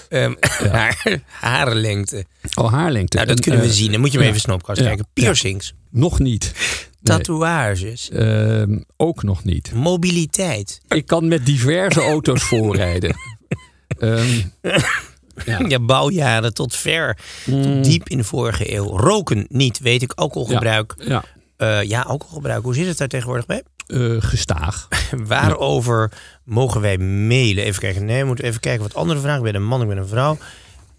ehm, haar, harenlengte. Oh, haarlengte. Nou, dat En, kunnen we eh, zien. Dan moet je maar even snopkast Ja. kijken. Piercings. Nog niet. Nee. Tatoeages. Ehm, ook nog niet. Mobiliteit. Ik kan met diverse auto's voorrijden. Ehm, Ja. Ja. bouwjaren tot ver. Tot diep in de vorige eeuw. Roken niet, weet ik. Alcoholgebruik. ja, Ja, ja alcoholgebruik. Hoe zit het daar tegenwoordig bij? eh, gestaag. Waarover mogen wij mailen? Even kijken. Nee, we moeten even kijken wat andere vragen. Ik ben een man, ik ben een vrouw.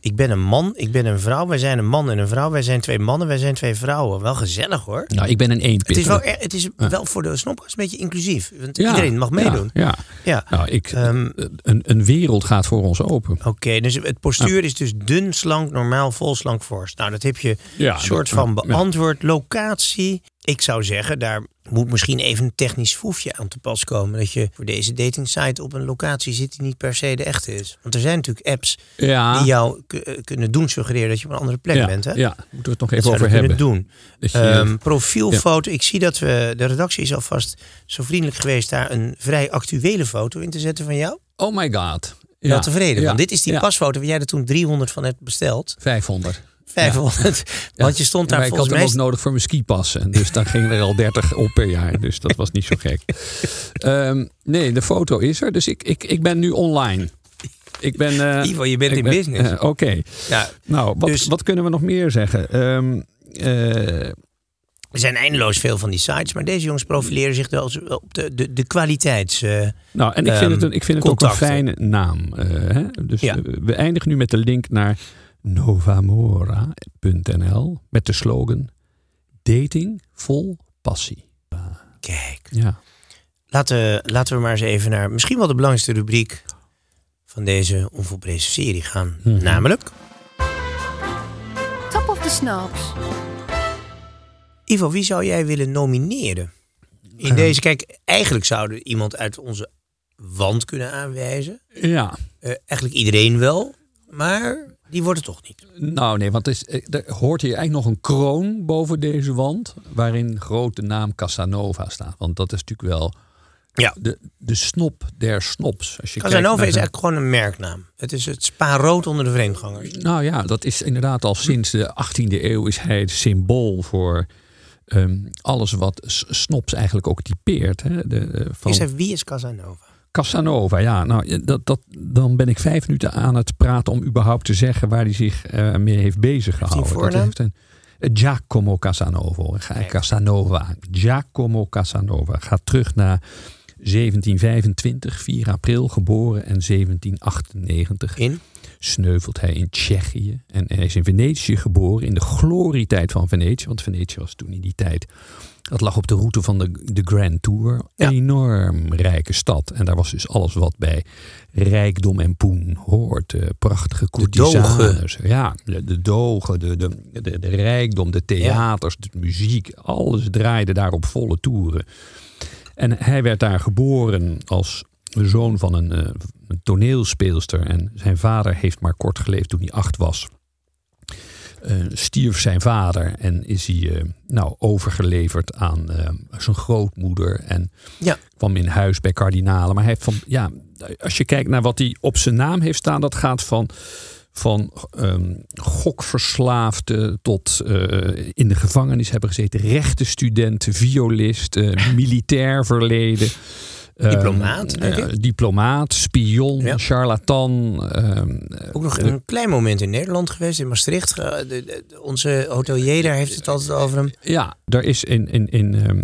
Ik ben een man, ik ben een vrouw. Wij zijn een man en een vrouw. Wij zijn twee mannen, wij zijn twee vrouwen. Wel gezellig hoor. Nou, ik ben een eenpitter. Het is wel, er- het is wel voor de snopkast een beetje inclusief. Want Ja, iedereen mag meedoen. Ja, ja. Nou, ik, Ehm, een, een wereld gaat voor ons open. Oké, dus het postuur is dus dun, slank, normaal, vol, slank, fors. Nou, dat heb je Ja, soort van beantwoord. Locatie. Ik zou zeggen, daar moet misschien even een technisch foefje aan te pas komen. Dat je voor deze dating site op een locatie zit die niet per se de echte is. Want er zijn natuurlijk apps Ja, die jou eh, kunnen doen suggereren dat je op een andere plek ja, bent. Hè? ja, moeten we het nog Dat even over hebben. kunnen doen. Je- Ehm, profielfoto. Ik zie dat we, de redactie is alvast zo vriendelijk geweest daar een vrij actuele foto in te zetten van jou. oh my god. Ja, Wel tevreden. Want dit is die pasfoto waar jij er toen 300 van hebt besteld. 500. 500. Ja. Want je stond daar Maar ik had volgens hem mij. ook nodig voor mijn skipassen. En dus daar gingen er al 30 op per jaar. Dus dat was niet zo gek. Ehm, nee, de foto is er. Dus ik, ik, ik ben nu online. Ik ben... eh, Ivo, je bent in ben- business. eh, Oké. Ja, Nou, wat, Dus- wat kunnen we nog meer zeggen? Ehm, eh, er zijn eindeloos veel van die sites. Maar deze jongens profileren zich wel op de, de, de kwaliteits. eh, nou, en ik vind Ehm, het, een, ik vind het ook een fijne naam. eh, hè? Dus Ja. eh, we eindigen nu met de link naar novamora.nl met de slogan Dating vol passie. kijk. Ja. Laten, laten we maar eens even naar misschien wel de belangrijkste rubriek van deze onvolprezen serie gaan. Mhm. Namelijk. Top of the Snaps. Ivo, wie zou jij willen nomineren? In deze, kijk, eigenlijk zouden we iemand uit onze wand kunnen aanwijzen. Ja, Eh, eigenlijk iedereen wel, maar die wordt het toch niet. Nou nee, want is, eh, er hoort hier eigenlijk nog een kroon boven deze wand. Waarin grote naam Casanova staat. Want dat is natuurlijk wel Ja. de, de snop der snops. Als je Casanova kijkt is eigenlijk gewoon een merknaam. Het is het spaarrood onder de vreemdgangers. Nou ja, dat is inderdaad al sinds de 18e eeuw is hij het symbool voor ehm, alles wat snops eigenlijk ook typeert. Hè? De, eh, van Ik zeg, wie is Casanova? Casanova, ja. Nou, dat, dat, dan ben ik vijf minuten aan het praten om überhaupt te zeggen waar hij zich eh, mee heeft bezig gehouden. Dat heeft een, eh, Giacomo Casanova. Ga- Casanova. Giacomo Casanova. Gaat terug naar 1725, 4 april geboren en 1798 In? sneuvelt hij in Tsjechië. En hij is in Venetië geboren, in de glorietijd van Venetië. Want Venetië was toen in die tijd. Dat lag op de route van de, de Grand Tour. Ja. Enorm rijke stad. En daar was dus alles wat bij rijkdom en poen hoort. Eh, prachtige courtisanes. Ja, de, de dogen, de, de, de, de rijkdom, de theaters, de muziek. Alles draaide daar op volle toeren. En hij werd daar geboren als zoon van een, eh, een toneelspeelster. En zijn vader heeft maar kort geleefd toen hij acht was. Eh, stierf zijn vader en is hij eh, nou, overgeleverd aan eh, zijn grootmoeder. En Ja. kwam in huis bij kardinalen. Maar hij heeft van, ja, als je kijkt naar wat hij op zijn naam heeft staan, dat gaat van, van ehm, gokverslaafde tot in de gevangenis hebben gezeten, rechtenstudent, violist, militair verleden. Ehm, Diplomaat, eh, diplomaat, spion, Ja. charlatan. ehm, Ook nog een klein moment in Nederland geweest, in Maastricht. Ge- de- onze hotelier daar heeft het altijd over hem. Ja, daar is in, in, in ehm,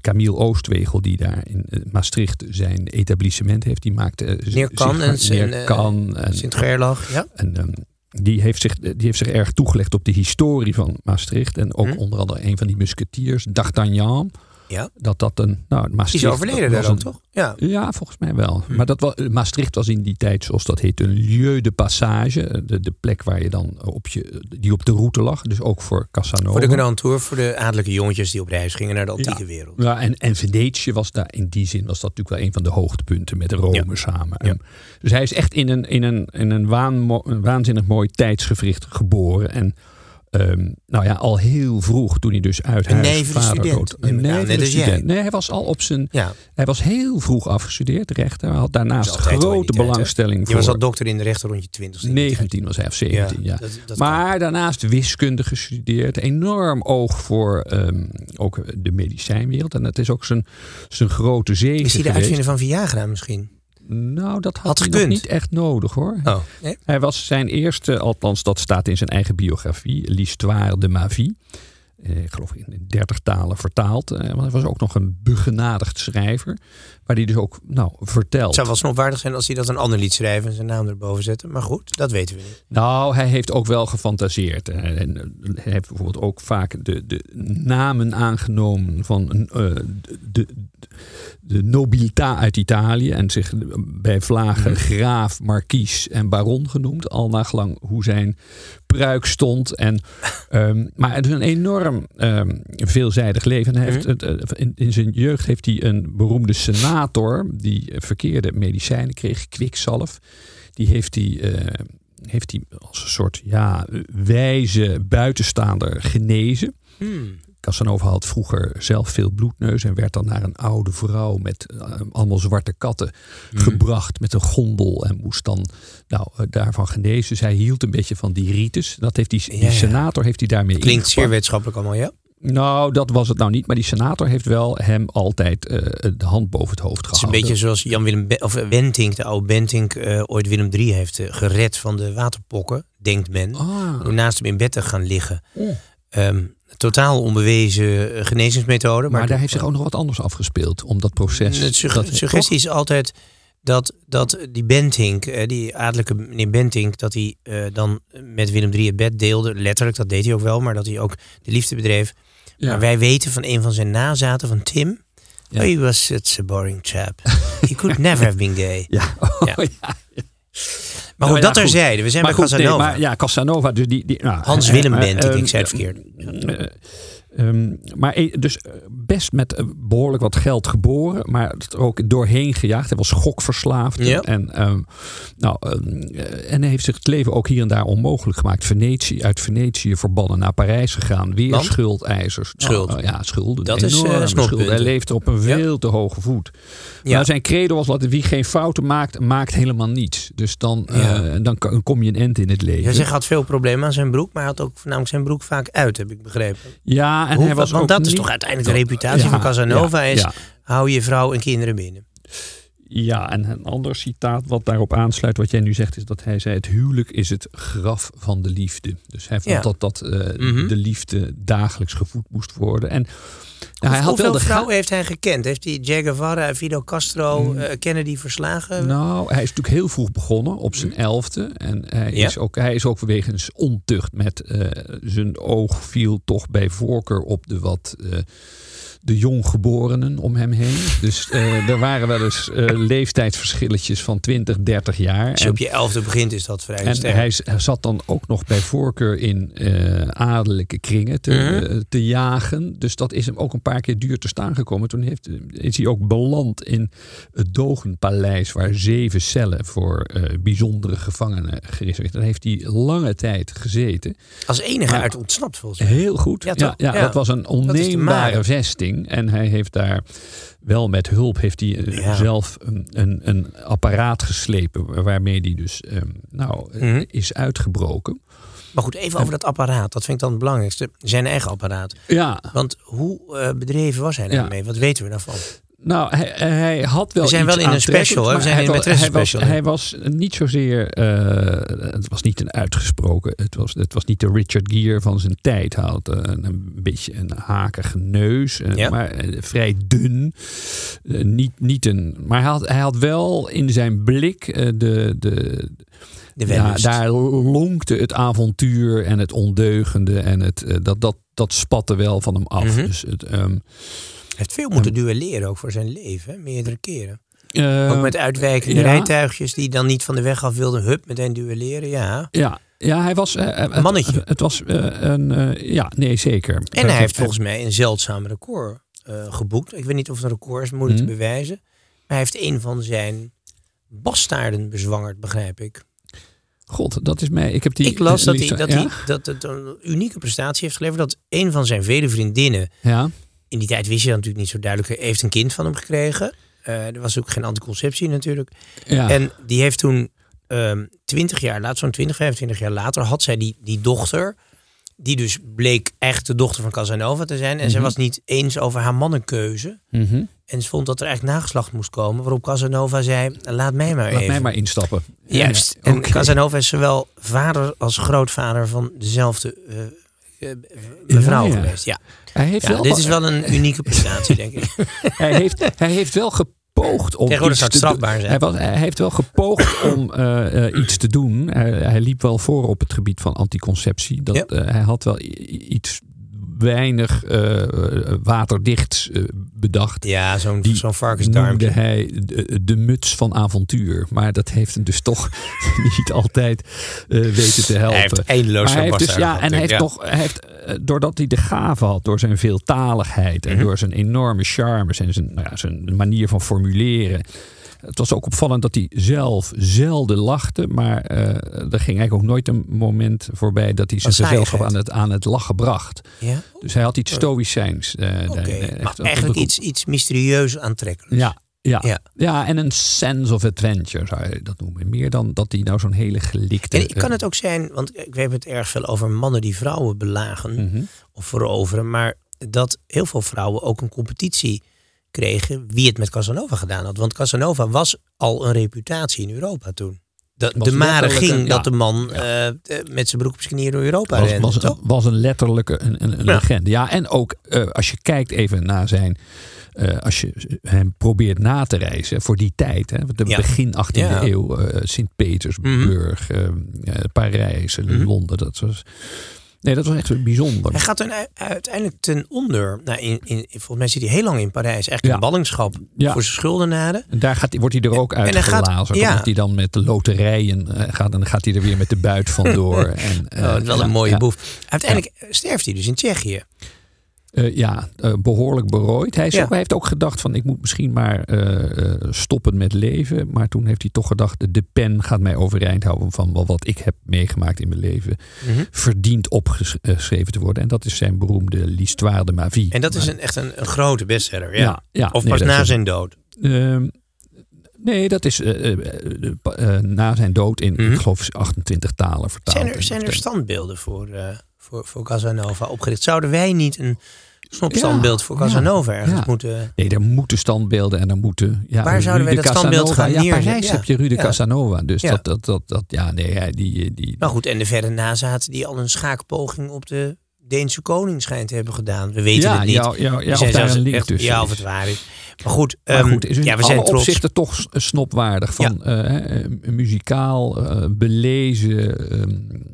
Camille Oostwegel, die daar in eh, Maastricht zijn etablissement heeft, die maakte. eh, Neer Kan zich- en eh, en, Sint-Gerlach. Ja. en die, heeft zich, die heeft zich erg toegelegd op de historie van Maastricht. En ook Hm. onder andere een van die musketiers, D'Artagnan. Ja. Dat dat een. Nou, Maastricht is overleden daar ook, toch? Ja. Ja, volgens mij wel. Maar dat was, Maastricht was in die tijd, zoals dat heet, een lieu de passage. De, de plek waar je dan op je, die op de route lag. Dus ook voor Casanova. Voor de Grand Tour, voor de adellijke jongetjes die op reis gingen naar de antieke wereld. Ja, en, en Venetië was daar in die zin was dat natuurlijk wel een van de hoogtepunten met Rome Ja. samen. Ja. Dus hij is echt in een, in een, in een, een waanzinnig mooi tijdsgewricht geboren. En ehm, nou ja, al heel vroeg, toen hij dus uit Een huis vader student, dood. net als jij. student. Nee, hij was al op zijn. Ja. Hij was heel vroeg afgestudeerd, rechter. Hij had daarnaast grote tijd, belangstelling Je voor. was al dokter in de rechter rond je twintigste. 19 was hij of 17, ja. dat- dat maar daarnaast wiskunde gestudeerd. Enorm oog voor ehm, ook de medicijnwereld. En dat is ook zijn, zijn grote zegen Is hij de uitvinder van Viagra misschien? Nou, dat had, Had hij nog niet echt nodig hoor. Oh, nee? Hij was zijn eerste, althans dat staat in zijn eigen biografie, L'Histoire de ma vie. eh, ik geloof in 30 talen vertaald. Eh, want hij was ook nog een begenadigd schrijver. Waar hij dus ook nou, vertelt. Het zou wel snopwaardig zijn als hij dat een ander liet schrijven en zijn naam erboven zetten. Maar goed, dat weten we niet. Nou, hij heeft ook wel gefantaseerd. En hij heeft bijvoorbeeld ook vaak de, de namen aangenomen van eh, de, de, nobilità uit Italië. En zich bij vlagen graaf, markies en baron genoemd. Al nagelang hoe zijn pruik stond. En, ehm, maar het is een enorm ehm, veelzijdig leven. En hij heeft, eh, in, in zijn jeugd heeft hij een beroemde die eh, verkeerde medicijnen kreeg, kwikzalf. Die heeft hij... eh, heeft hij als een soort ja, wijze buitenstaander genezen. Casanova had vroeger zelf veel bloedneus en werd dan naar een oude vrouw met eh, allemaal zwarte katten gebracht met een gondel en moest dan nou, daarvan genezen. Dus hij hield een beetje van die ritus. Dat heeft die, die Ja, ja. senator heeft hij daarmee Klinkt zeer wetenschappelijk allemaal, ja. Nou, dat was het nou niet. Maar die senator heeft wel hem altijd eh, de hand boven het hoofd Het is een beetje zoals Jan Willem Be- of eh, Bentink, de oude Bentink, eh, ooit Willem III heeft eh, gered van de waterpokken, denkt men. Ah. Door naast hem in bed te gaan liggen. Oh. Ehm, totaal onbewezen eh, genezingsmethode. Maar, Maar, daar heeft zich ook nog wat anders afgespeeld. Om dat proces... Sugge- dat- suggestie is altijd dat, dat die Bentink, eh, die adellijke meneer Bentink, dat hij eh, dan met Willem III het bed deelde. Letterlijk, dat deed hij ook wel, maar dat hij ook de liefde bedreef. Ja. Maar wij weten van een van zijn nazaten, van Tim. Ja. Oh, he was such a boring chap. He could never have been gay. Ja. Oh, ja. Maar Nou goed, ja, dat er goed. zeiden. We zijn Maar bij goed, nee, Casanova. maar ja, Casanova. Dus die, die, nou, Hans Willem Bentink, ehm, ik zei het verkeerd. Eh, ehm, maar eh, dus eh, best met eh, behoorlijk wat geld geboren, maar er ook doorheen gejaagd. Hij was gokverslaafd. En, ehm, nou, ehm, eh, en hij heeft zich het leven ook hier en daar onmogelijk gemaakt. Venetië, uit Venetië verbannen naar Parijs gegaan. Weer Want? schuldeisers. Schuld. Nou, ja, schulden. Dat is, snotpunten. schulden. Hij leefde op een Ja. veel te hoge voet. Ja. Maar zijn credo was dat wie geen fouten maakt, maakt helemaal niets. Dus dan, dan kom je een end in het leven. Hij zegt, hij had veel problemen aan zijn broek, maar hij had ook voornamelijk zijn broek vaak uit, heb ik begrepen. Ja, en hij was want ook dat is toch uiteindelijk de reputatie van Casanova is, hou je vrouw en kinderen binnen. Ja, en een ander citaat wat daarop aansluit, wat jij nu zegt, is dat hij zei: Het huwelijk is het graf van de liefde. Dus hij vond Ja. dat, dat eh, Mhm. de liefde dagelijks gevoed moest worden. En nou, hij had Hoeveel wel de ga- vrouwen heeft hij gekend? Heeft hij Che Guevara, Fidel Castro, eh, Kennedy verslagen? Nou, hij is natuurlijk heel vroeg begonnen, op zijn elfde. En hij, Ja. is, ook, hij is ook wegens ontucht met eh, zijn oog viel toch bij voorkeur op de wat... de jonggeborenen om hem heen. Dus eh, er waren wel eens eh, leeftijdsverschilletjes van 20, 30 jaar. Als je op je elfde begint is dat vrij En sterk. hij, zat dan ook nog bij voorkeur in eh adellijke kringen te, Mhm. te jagen. Dus dat is hem ook een paar keer duur te staan gekomen. Toen heeft, is hij ook beland in het Dogenpaleis, waar zeven cellen voor bijzondere gevangenen gereserveerd. Daar heeft hij lange tijd gezeten. Als enige Maar- uit ontsnapt volgens mij. Heel goed. Ja, Ja, toch? ja, Ja. dat was een onneembare vesting. En hij heeft daar wel met hulp heeft hij eh, Ja. zelf een, een, een apparaat geslepen waarmee hij dus ehm, nou, eh, Mhm. is uitgebroken. Maar goed, even over dat apparaat. Dat vind ik dan het belangrijkste. Zijn eigen apparaat. Ja, Want hoe eh, bedreven was hij Ja. daarmee? Wat weten we daarvan? Nou, hij, hij had wel We zijn wel in een special, hè? We zijn hij in een was- hij was, special, hè? hij was niet zozeer, eh, het was niet een uitgesproken, het was, het was niet de Richard Gere van zijn tijd. Hij had eh, een, een beetje een hakige neus, eh, Ja. maar vrij dun. Niet, niet een, maar hij had, hij had wel in zijn blik de, de, De ja, daar lonkte het avontuur en het ondeugende en het, dat, dat, dat spatte wel van hem af. Mhm. Dus het, ehm, heeft veel moeten duelleren ook voor zijn leven. hè? Meerdere keren. eh, Ook met uitwijkende ja. rijtuigjes die dan niet van de weg af wilden. Hup, meteen duelleren. Ja. Ja, ja hij was. eh, het- mannetje. Het, het was eh, een. eh, ja, nee, zeker. En hij heeft volgens mij een zeldzaam record eh, geboekt. Ik weet niet of het een record is, moeilijk Mhm. te bewijzen. Maar hij heeft een van zijn bastaarden bezwangerd, begrijp ik. God, dat is mij. Ik heb die. ik las dat, hij, dat, ja? hij, dat het een unieke prestatie heeft geleverd. Dat een van zijn vele vriendinnen, Ja, in die tijd wist je dat natuurlijk niet zo duidelijk, heeft een kind van hem gekregen. Eh, er was ook geen anticonceptie natuurlijk. ja. En die heeft toen ehm 20 jaar later, zo'n 20, 25 jaar later, had zij die, die dochter. Die dus bleek echt de dochter van Casanova te zijn. En zij Mhm. was niet eens over haar mannenkeuze. Mhm. En ze vond dat er eigenlijk nageslacht moest komen. Waarop Casanova zei, laat mij maar Laat even. mij maar instappen. Juist. ja. En. Casanova is zowel vader als grootvader van dezelfde eh, mevrouw Ja, ja. geweest. Ja. Hij heeft Ja, wel, dit is wel een unieke prestatie, denk ik. hij, heeft, hij heeft wel gepoogd om Tegenwoordig iets te strafbaar zijn. Hij, was, hij heeft wel gepoogd om eh, eh, iets te doen. Hij, hij liep wel voor op het gebied van anticonceptie. Dat, eh, hij had wel iets weinig eh, waterdichts eh, bedacht. Ja, zo'n zo'n noemde varkensdarmpje. hij de, de muts van avontuur. Maar dat heeft hem dus toch niet altijd eh, weten te helpen. Hij heeft eindeloos hij heeft dus, ja, en hij heeft hij heeft, doordat hij de gave had, door zijn veeltaligheid en Mhm. door zijn enorme charmes en zijn, nou ja, zijn manier van formuleren. Het was ook opvallend dat hij zelf zelden lachte, maar eh, er ging eigenlijk ook nooit een moment voorbij dat hij zijn gezelschap aan het, aan het lachen bracht. Ja? Dus hij had iets stoïcijns. eh, daar- echt maar eigenlijk iets, iets mysterieus aantrekkelijks. Ja, ja. Ja. Ja. en een sense of adventure zou je dat noemen. Meer dan dat hij nou zo'n hele gelikte... En kan het ook zijn, want ik heb het erg veel over mannen die vrouwen belagen Mhm. of veroveren, maar dat heel veel vrouwen ook een competitie kregen wie het met Casanova gedaan had. Want Casanova was al een reputatie in Europa toen. De, de mare ging een- dat de man eh, met zijn broek op zijn knieën door Europa was, rende. was, een letterlijke een, een, een Ja. legende. Ja, en ook eh, als je kijkt even naar zijn... eh, als je hem probeert na te reizen voor die tijd. Hè, de Ja. begin 18e Ja. Mhm. eeuw. Sint-Petersburg, eh, Parijs, eh, Londen. Dat was, nee, dat was echt bijzonder. Hij gaat er u- uiteindelijk ten onder. Nou, in, in, volgens mij zit hij heel lang in Parijs. Eigenlijk Ja. in ballingschap Ja. voor zijn schuldenaren. En daar gaat, wordt hij er ook gaat- uitgelazen. ja. Omdat hij dan met de loterijen eh, gaat. En dan gaat hij er weer met de buit vandoor. en, eh, Oh, wel ja, een mooie boef. Uiteindelijk sterft hij dus in Tsjechië. Eh, ja, eh, behoorlijk berooid. Hij, is Ja. ook, hij heeft ook gedacht van ik moet misschien maar eh, stoppen met leven. Maar toen heeft hij toch gedacht de pen gaat mij overeind houden van wel wat ik heb meegemaakt in mijn leven. Mhm. Verdient opgeschreven te worden. En dat is zijn beroemde L'Histoire de ma vie. En dat is een, echt een, een grote bestseller. Ja. Ja, ja, of pas na een- zijn dood. Ehm, nee, dat is na zijn dood in, Mhm. ik geloof, 28 talen vertaald. Zijn er, zijn er standbeelden voor, voor, voor Casanova opgericht? Zouden wij niet een snopstandbeeld voor Casanova ja, ergens ja. moeten... Nee, er moeten standbeelden en er moeten. Ja, Waar zouden wij dat standbeeld gaan Ja, neerzetten? Parijs Ja. heb je Ruud de Ja. Casanova. Dus Ja. dat, dat, dat, dat, ja, nee, die, die, Nou goed, en de verre nazaten die al een schaakpoging op de Deense koning schijnt te hebben gedaan. We weten ja, het niet. ja, ja, ja, of zijn daar een link tussen Ja, of het waar is. Maar goed, Maar ehm, goed, is ja, we alle zijn trots. opzichten toch s- snopwaardig. Van eh, eh, muzikaal, eh, belezen,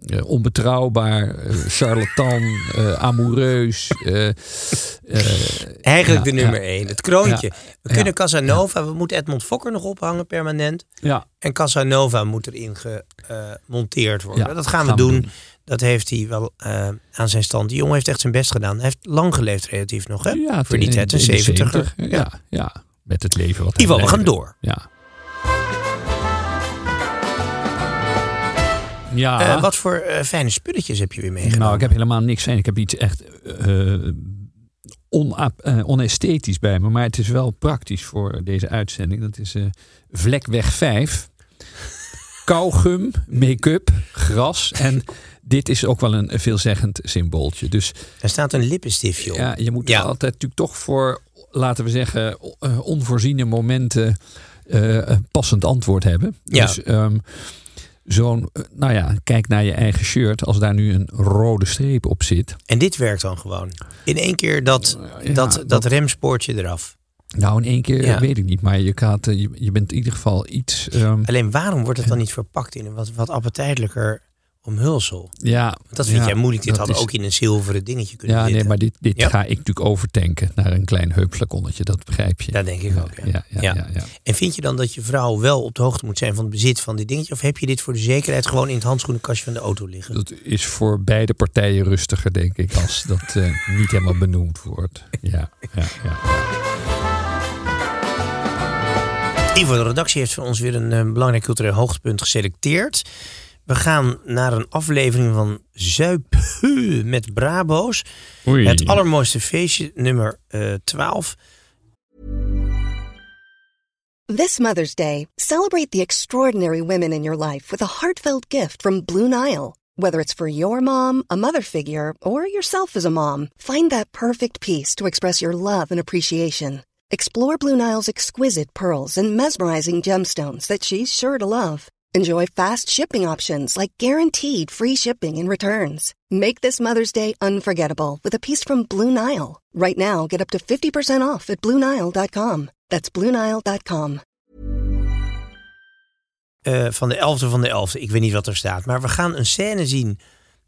eh, onbetrouwbaar, eh, charlatan, eh, amoureus. eh, eh, Eigenlijk ja, de nummer ja. één. Het kroontje. We Ja. kunnen Casanova, we moeten Edmond Fokker nog ophangen permanent. ja, En Casanova moet erin gemonteerd worden. Ja, dat gaan we gaan we doen. doen. Dat heeft hij wel eh, aan zijn stand. Die jongen heeft echt zijn best gedaan. Hij heeft lang geleefd relatief nog. Hè? ja, Voor die tijd, in een de 70. 70, Ja, ja, met het leven wat hij Ivo, we gaan door. Ja. Ja. Eh, wat voor eh, fijne spulletjes heb je weer meegenomen? Nou, ik heb helemaal niks zijn. Ik heb iets echt onap- eh, onesthetisch bij me. Maar het is wel praktisch voor deze uitzending. Dat is Vlekweg 5. Kauwgum, make-up, gras. En dit is ook wel een veelzeggend symbooltje. Dus Er staat een lippenstiftje op. ja, je moet Ja. altijd natuurlijk toch voor, laten we zeggen, eh, onvoorziene momenten eh, een passend antwoord hebben. Ja. Dus ehm, zo'n, eh, nou ja, kijk naar je eigen shirt. Als daar nu een rode streep op zit. En dit werkt dan gewoon. In één keer dat, Ja, dat, dat, dat- remspoortje eraf. Nou, in één keer Ja. weet ik niet. Maar je, gaat, eh, je, je bent in ieder geval iets. ehm, Alleen waarom wordt het dan niet verpakt in een wat, wat appetijtelijker omhulsel? ja, Want dat vind ja, jij moeilijk. Dit had is- ook in een zilveren dingetje kunnen Ja, nee, maar dit, dit Ja. ga ik natuurlijk overtanken naar een klein heupflaconnetje. Dat begrijp je. Dat denk ik ook, ja. ja. En vind je dan dat je vrouw wel op de hoogte moet zijn van het bezit van dit dingetje? Of heb je dit voor de zekerheid gewoon in het handschoenenkastje van de auto liggen? Dat is voor beide partijen rustiger, denk ik, als dat eh, niet helemaal benoemd wordt. Ja, ja, ja. Ivo, de redactie heeft voor ons weer een eh, belangrijk cultureel hoogtepunt geselecteerd. We gaan naar een aflevering van Zuip met Brabo's. Oei. Het allermooiste feestje, nummer eh 12. This Mother's Day, celebrate the extraordinary women in your life with a heartfelt gift from Blue Nile. Whether it's for your mom, a mother figure, or yourself as a mom, find that perfect piece to express your love and appreciation. Explore Blue Nile's exquisite pearls and mesmerizing gemstones that she's sure to love. Enjoy fast shipping options like guaranteed free shipping and returns. Make this Mother's Day unforgettable with a piece from Blue Nile. Right now, get up to 50% off at BlueNile.com. That's BlueNile.com. Eh, van de 11e van de 11e. Ik weet niet wat er staat. Maar we gaan een scène zien.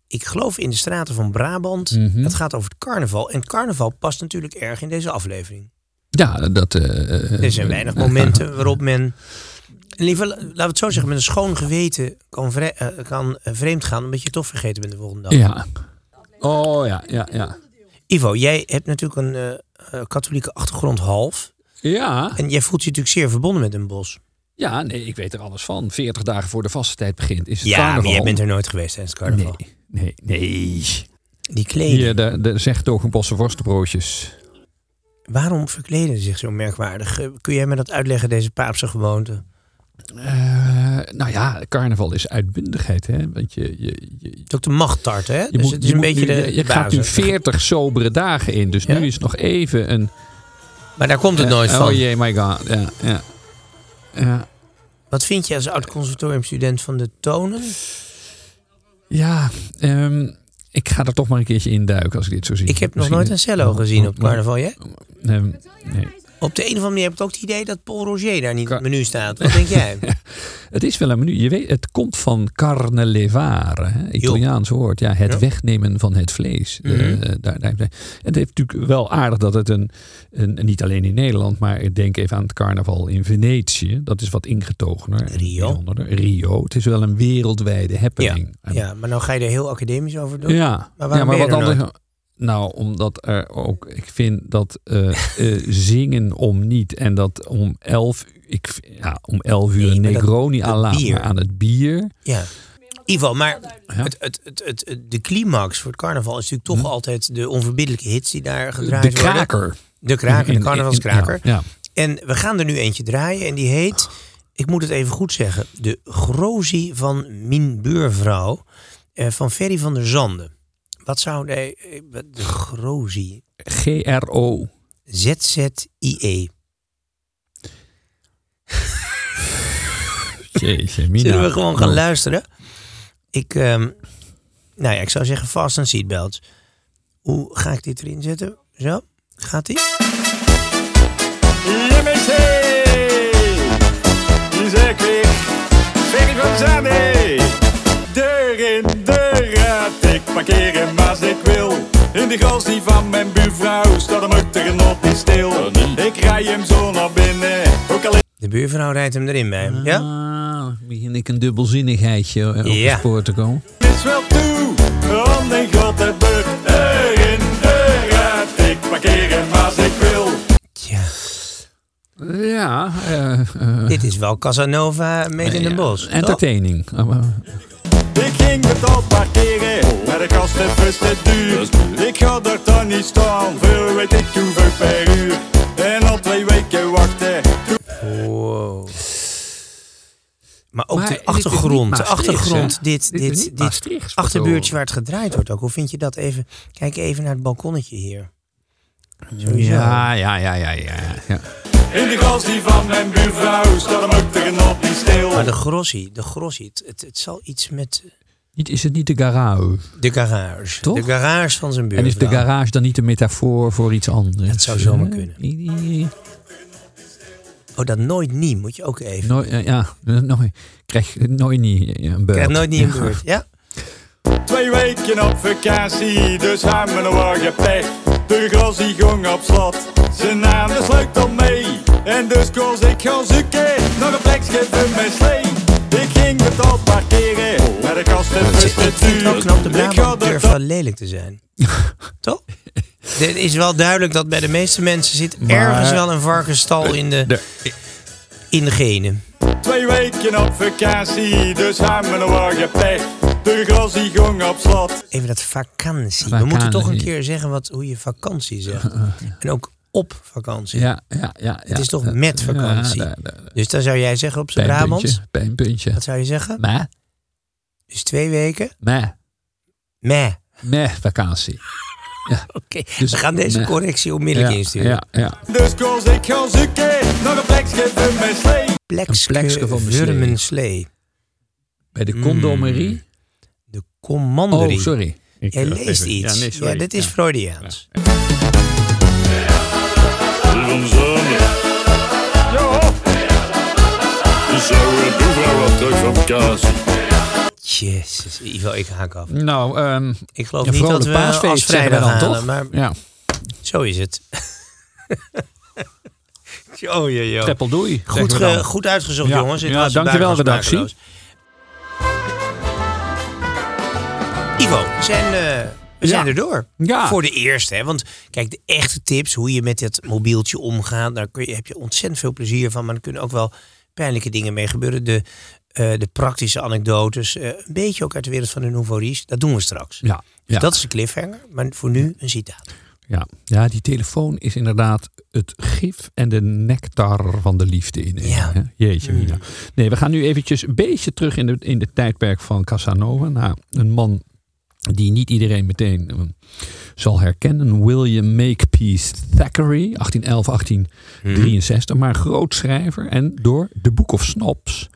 Ik geloof in de straten van Brabant. Mhm. Het gaat over het carnaval. En carnaval past natuurlijk erg in deze aflevering. Ja, dat... eh, Er zijn weinig momenten waarop men. En liever, laten we het zo zeggen, met een schoon geweten kan, vre- eh, kan eh, vreemd gaan. omdat je toch vergeten bent de volgende dag. Ja. Oh ja, ja, ja. Ivo, jij hebt natuurlijk een eh, eh, katholieke achtergrond half. Ja, En jij voelt je natuurlijk zeer verbonden met een bos. ja, nee, ik weet er alles van. 40 dagen voor de vaste tijd begint is het Ja, carnaval. maar jij bent er nooit geweest tijdens het carnaval. Nee, nee, nee. Die kleding. Hier, de, de zegtogenbossen worstenbroodjes. Waarom verkleden ze zich zo merkwaardig? Eh, Kun jij me dat uitleggen, deze paapse gewoonte? Eh, nou ja, carnaval is uitbundigheid, hè. Want je, je, je, Het is ook de machttart, hè? je dus moet- het is een beetje nu- de je, gaat nu basis. 40 sobere dagen in. Dus Ja? nu is nog even een... Maar daar komt het nooit Eh, van. Oh jee, my god. Ja, ja. Ja, Wat vind je als oud-conservatoriumstudent van de tonen? ja ehm, ik ga er toch maar een keertje in duiken als ik dit zo zie. Ik heb nog nooit een cello gezien op carnaval, jij? Ehm, nee. Op de een of andere manier heb ik ook het idee dat Paul Roger daar niet op het menu staat. Wat denk jij? Het is wel een menu. Je weet, het komt van carnelevare, hè, Italiaans woord. Ja, het Ja. wegnemen van het vlees. Mhm. daar, daar, het heeft natuurlijk wel aardig dat het een, een, niet alleen in Nederland, maar ik denk even aan het carnaval in Venetië. Dat is wat ingetogener. en Rio. Rio. Het is wel een wereldwijde happening. En- ja, maar nou ga je er heel academisch over doen. ja, Maar ja, maar wat er anders. Nou, omdat er ook, ik vind dat eh, eh, zingen om niet en dat om elf, ik, ja, om elf uur Nee, Negroni aan, aan het bier. Ja. Ivo, maar Ja. het, het, het, de climax voor het carnaval is natuurlijk toch altijd de onverbiddelijke hits die daar gedraaid Hm? De worden. kraker. De kraker, de carnavalskraker. ja, ja. En we gaan er nu eentje draaien en die heet, ik moet het even goed zeggen, de Grozie van Min Buurvrouw eh, van Ferry van der Zanden. Wat zou de, eh, de Grozie? G-R-O. Z-Z-I-E. Jeetje, Mina. Zullen we gewoon gaan Oh. luisteren? Ik, ehm, nou ja, ik zou zeggen vast een seatbelt. Hoe ga ik dit erin zetten? Zo, gaat mensen! Hier is ik weer. Ferry van Zane. Deur in, deur uit. Parkeer als ik wil. In de grassie van mijn buurvrouw staat hem achter een op die stil. Ik rij hem zo naar binnen. Ook al De buurvrouw rijdt hem erin bij hem. Ja? Ah, begin ik een dubbelzinnigheidje eh, op Ja. het spoor te komen. is wel toe. Oh mijn god, het beurt. Deur in, deur uit. Ik parkeer hem als ik wil. Tja, Ja, eh, eh, dit is wel Casanova mee in ja, de bos. toch? Entertaining. Ik ging betaald parkeren, maar de kast is te duur. Ik ga daar dan niet staan, veel weet ik hoeveel per uur. En al twee weken wachten. Wow. Maar ook Maar de achtergrond. De achtergrond. Dit, Dit is dit, achterbuurtje waar het gedraaid wordt ook. Hoe vind je dat even? Kijk even naar het balkonnetje hier. Sowieso. Ja, ja, ja, ja, ja. ja. In de grassie van mijn buurvrouw staat hem ook tegenop die stil. Maar de grossie, de grossie. Het, het, het zal iets met Niet, is het niet de garage? de garage. Toch? De garage van zijn En buurvrouw. is de garage dan niet een metafoor voor iets anders? Dat zou zomaar Eh, kunnen. Oh, dat nooit niet moet je ook even. Nooit, eh, ja, nooit. Krijg nooit niet eh, een beurt. Krijg nooit niet een Ja. beurt. Ja? Twee weken op vakantie, dus hebben we een wagen pech. De grassie ging op slot, ze nam de sleutel mee. En dus koos ik gaan zoeken naar een plekje voor mijn slee. Ik ging betaald parkeren, maar de kast is het wel duur. knap de Brabant durft wel lelijk te zijn. Toch? Het is wel duidelijk dat bij de meeste mensen zit Maar- ergens wel een varkensstal in de, De- in de genen. Twee weken op vakantie, dus hebben we een wagen pech. De op slot. Even dat vakantie. We moeten toch een keer zeggen wat, hoe je vakantie zegt. En ook op vakantie. Ja, ja, ja. Het is toch met vakantie? Ja, Dus dan zou jij zeggen op zijn Brabants. pijnpuntje. Wat zou je zeggen? Maar, Dus twee weken? maar, Meh. maar vakantie. Oké, Dus we gaan deze meh. correctie onmiddellijk Ja, insturen. ja, ja. Dus koos ik gaan zoeken naar een plekje voor mijn slee. Plekske, van de slee. Bij de condomerie. De commanderie. Oh, sorry. Ik, Jij eh, leest even- iets. Ja, nee, sorry. Ja, dit is Ja. Freudiaans. Ja. Jezus, Ivo, ik haak af. Nou, ehm Ik geloof niet dat we paasfeest als vrijdag dan halen, toch? maar Ja, zo is het. Jo, jo, jo. treppeldoei. Goed, ge- goed uitgezocht, Ja, jongens. Ja, dankjewel, redactie. Zijn, eh, we zijn er door. Ja. Voor de eerste. Hè? Want kijk, de echte tips, hoe je met dit mobieltje omgaat, daar kun je, heb je ontzettend veel plezier van. Maar er kunnen ook wel pijnlijke dingen mee gebeuren. De, eh, de praktische anekdotes, eh, een beetje ook uit de wereld van de nouveau riche. Dat doen we straks. Ja, Dus dat is de cliffhanger. Maar voor nu een citaat. Ja. ja, die telefoon is inderdaad het gif en de nectar van de liefde in. Ja. hè? Jeetje, Mm. Mina. Nee, we gaan nu eventjes een beetje terug in de, in de tijdperk van Casanova. Nou, een man die niet iedereen meteen eh, zal herkennen. William Makepeace Thackeray, 1811, 1863. Maar groot schrijver en door The Book of Snobs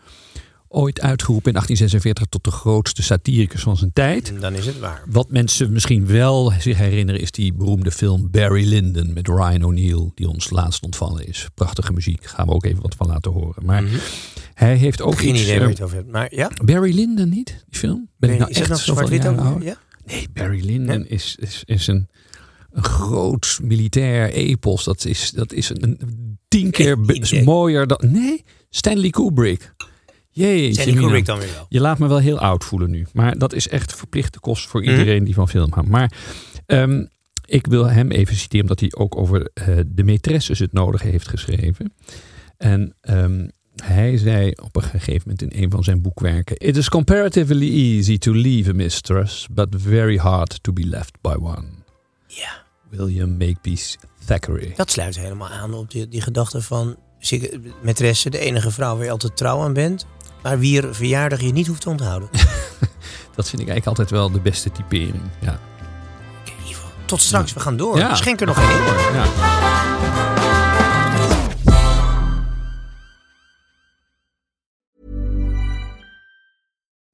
ooit uitgeroepen in 1846 tot de grootste satiricus van zijn tijd. Dan is het waar. Wat mensen misschien wel zich herinneren is die beroemde film Barry Lyndon met Ryan O'Neill, die ons laatst ontvallen is. Prachtige muziek, gaan we ook even wat van laten horen. Maar hij heeft ook Mhm. Geen iets... idee waar eh, je het over hebt. Maar ja, Barry Lyndon niet, die film? Ben ik nou is echt nog zwart-wit? Ja? Nee, Barry Lyndon is, is, is een, een groot militair epos. Dat is, dat is een, een tien keer mooier dan... Nee, Stanley Kubrick. Jeetje. Kubrick dan weer wel. Je laat me wel heel oud voelen nu. Maar dat is echt verplichte kost voor Mhm. iedereen die van film houdt. Maar ehm, ik wil hem even citeren, omdat hij ook over eh, de maîtresses het nodige heeft geschreven. En ehm, hij zei op een gegeven moment in een van zijn boekwerken: It is comparatively easy to leave a mistress, but very hard to be left by one. Ja. William Makepeace Thackeray. Dat sluit helemaal aan op die, die gedachte van maîtresse, de enige vrouw waar je altijd trouw aan bent. Maar wie er verjaardag je niet hoeft te onthouden. Dat vind ik eigenlijk altijd wel de beste typering. Ja. Oké, Ivo. Tot straks, we gaan door. Ja. Schenk er nog één. Ja.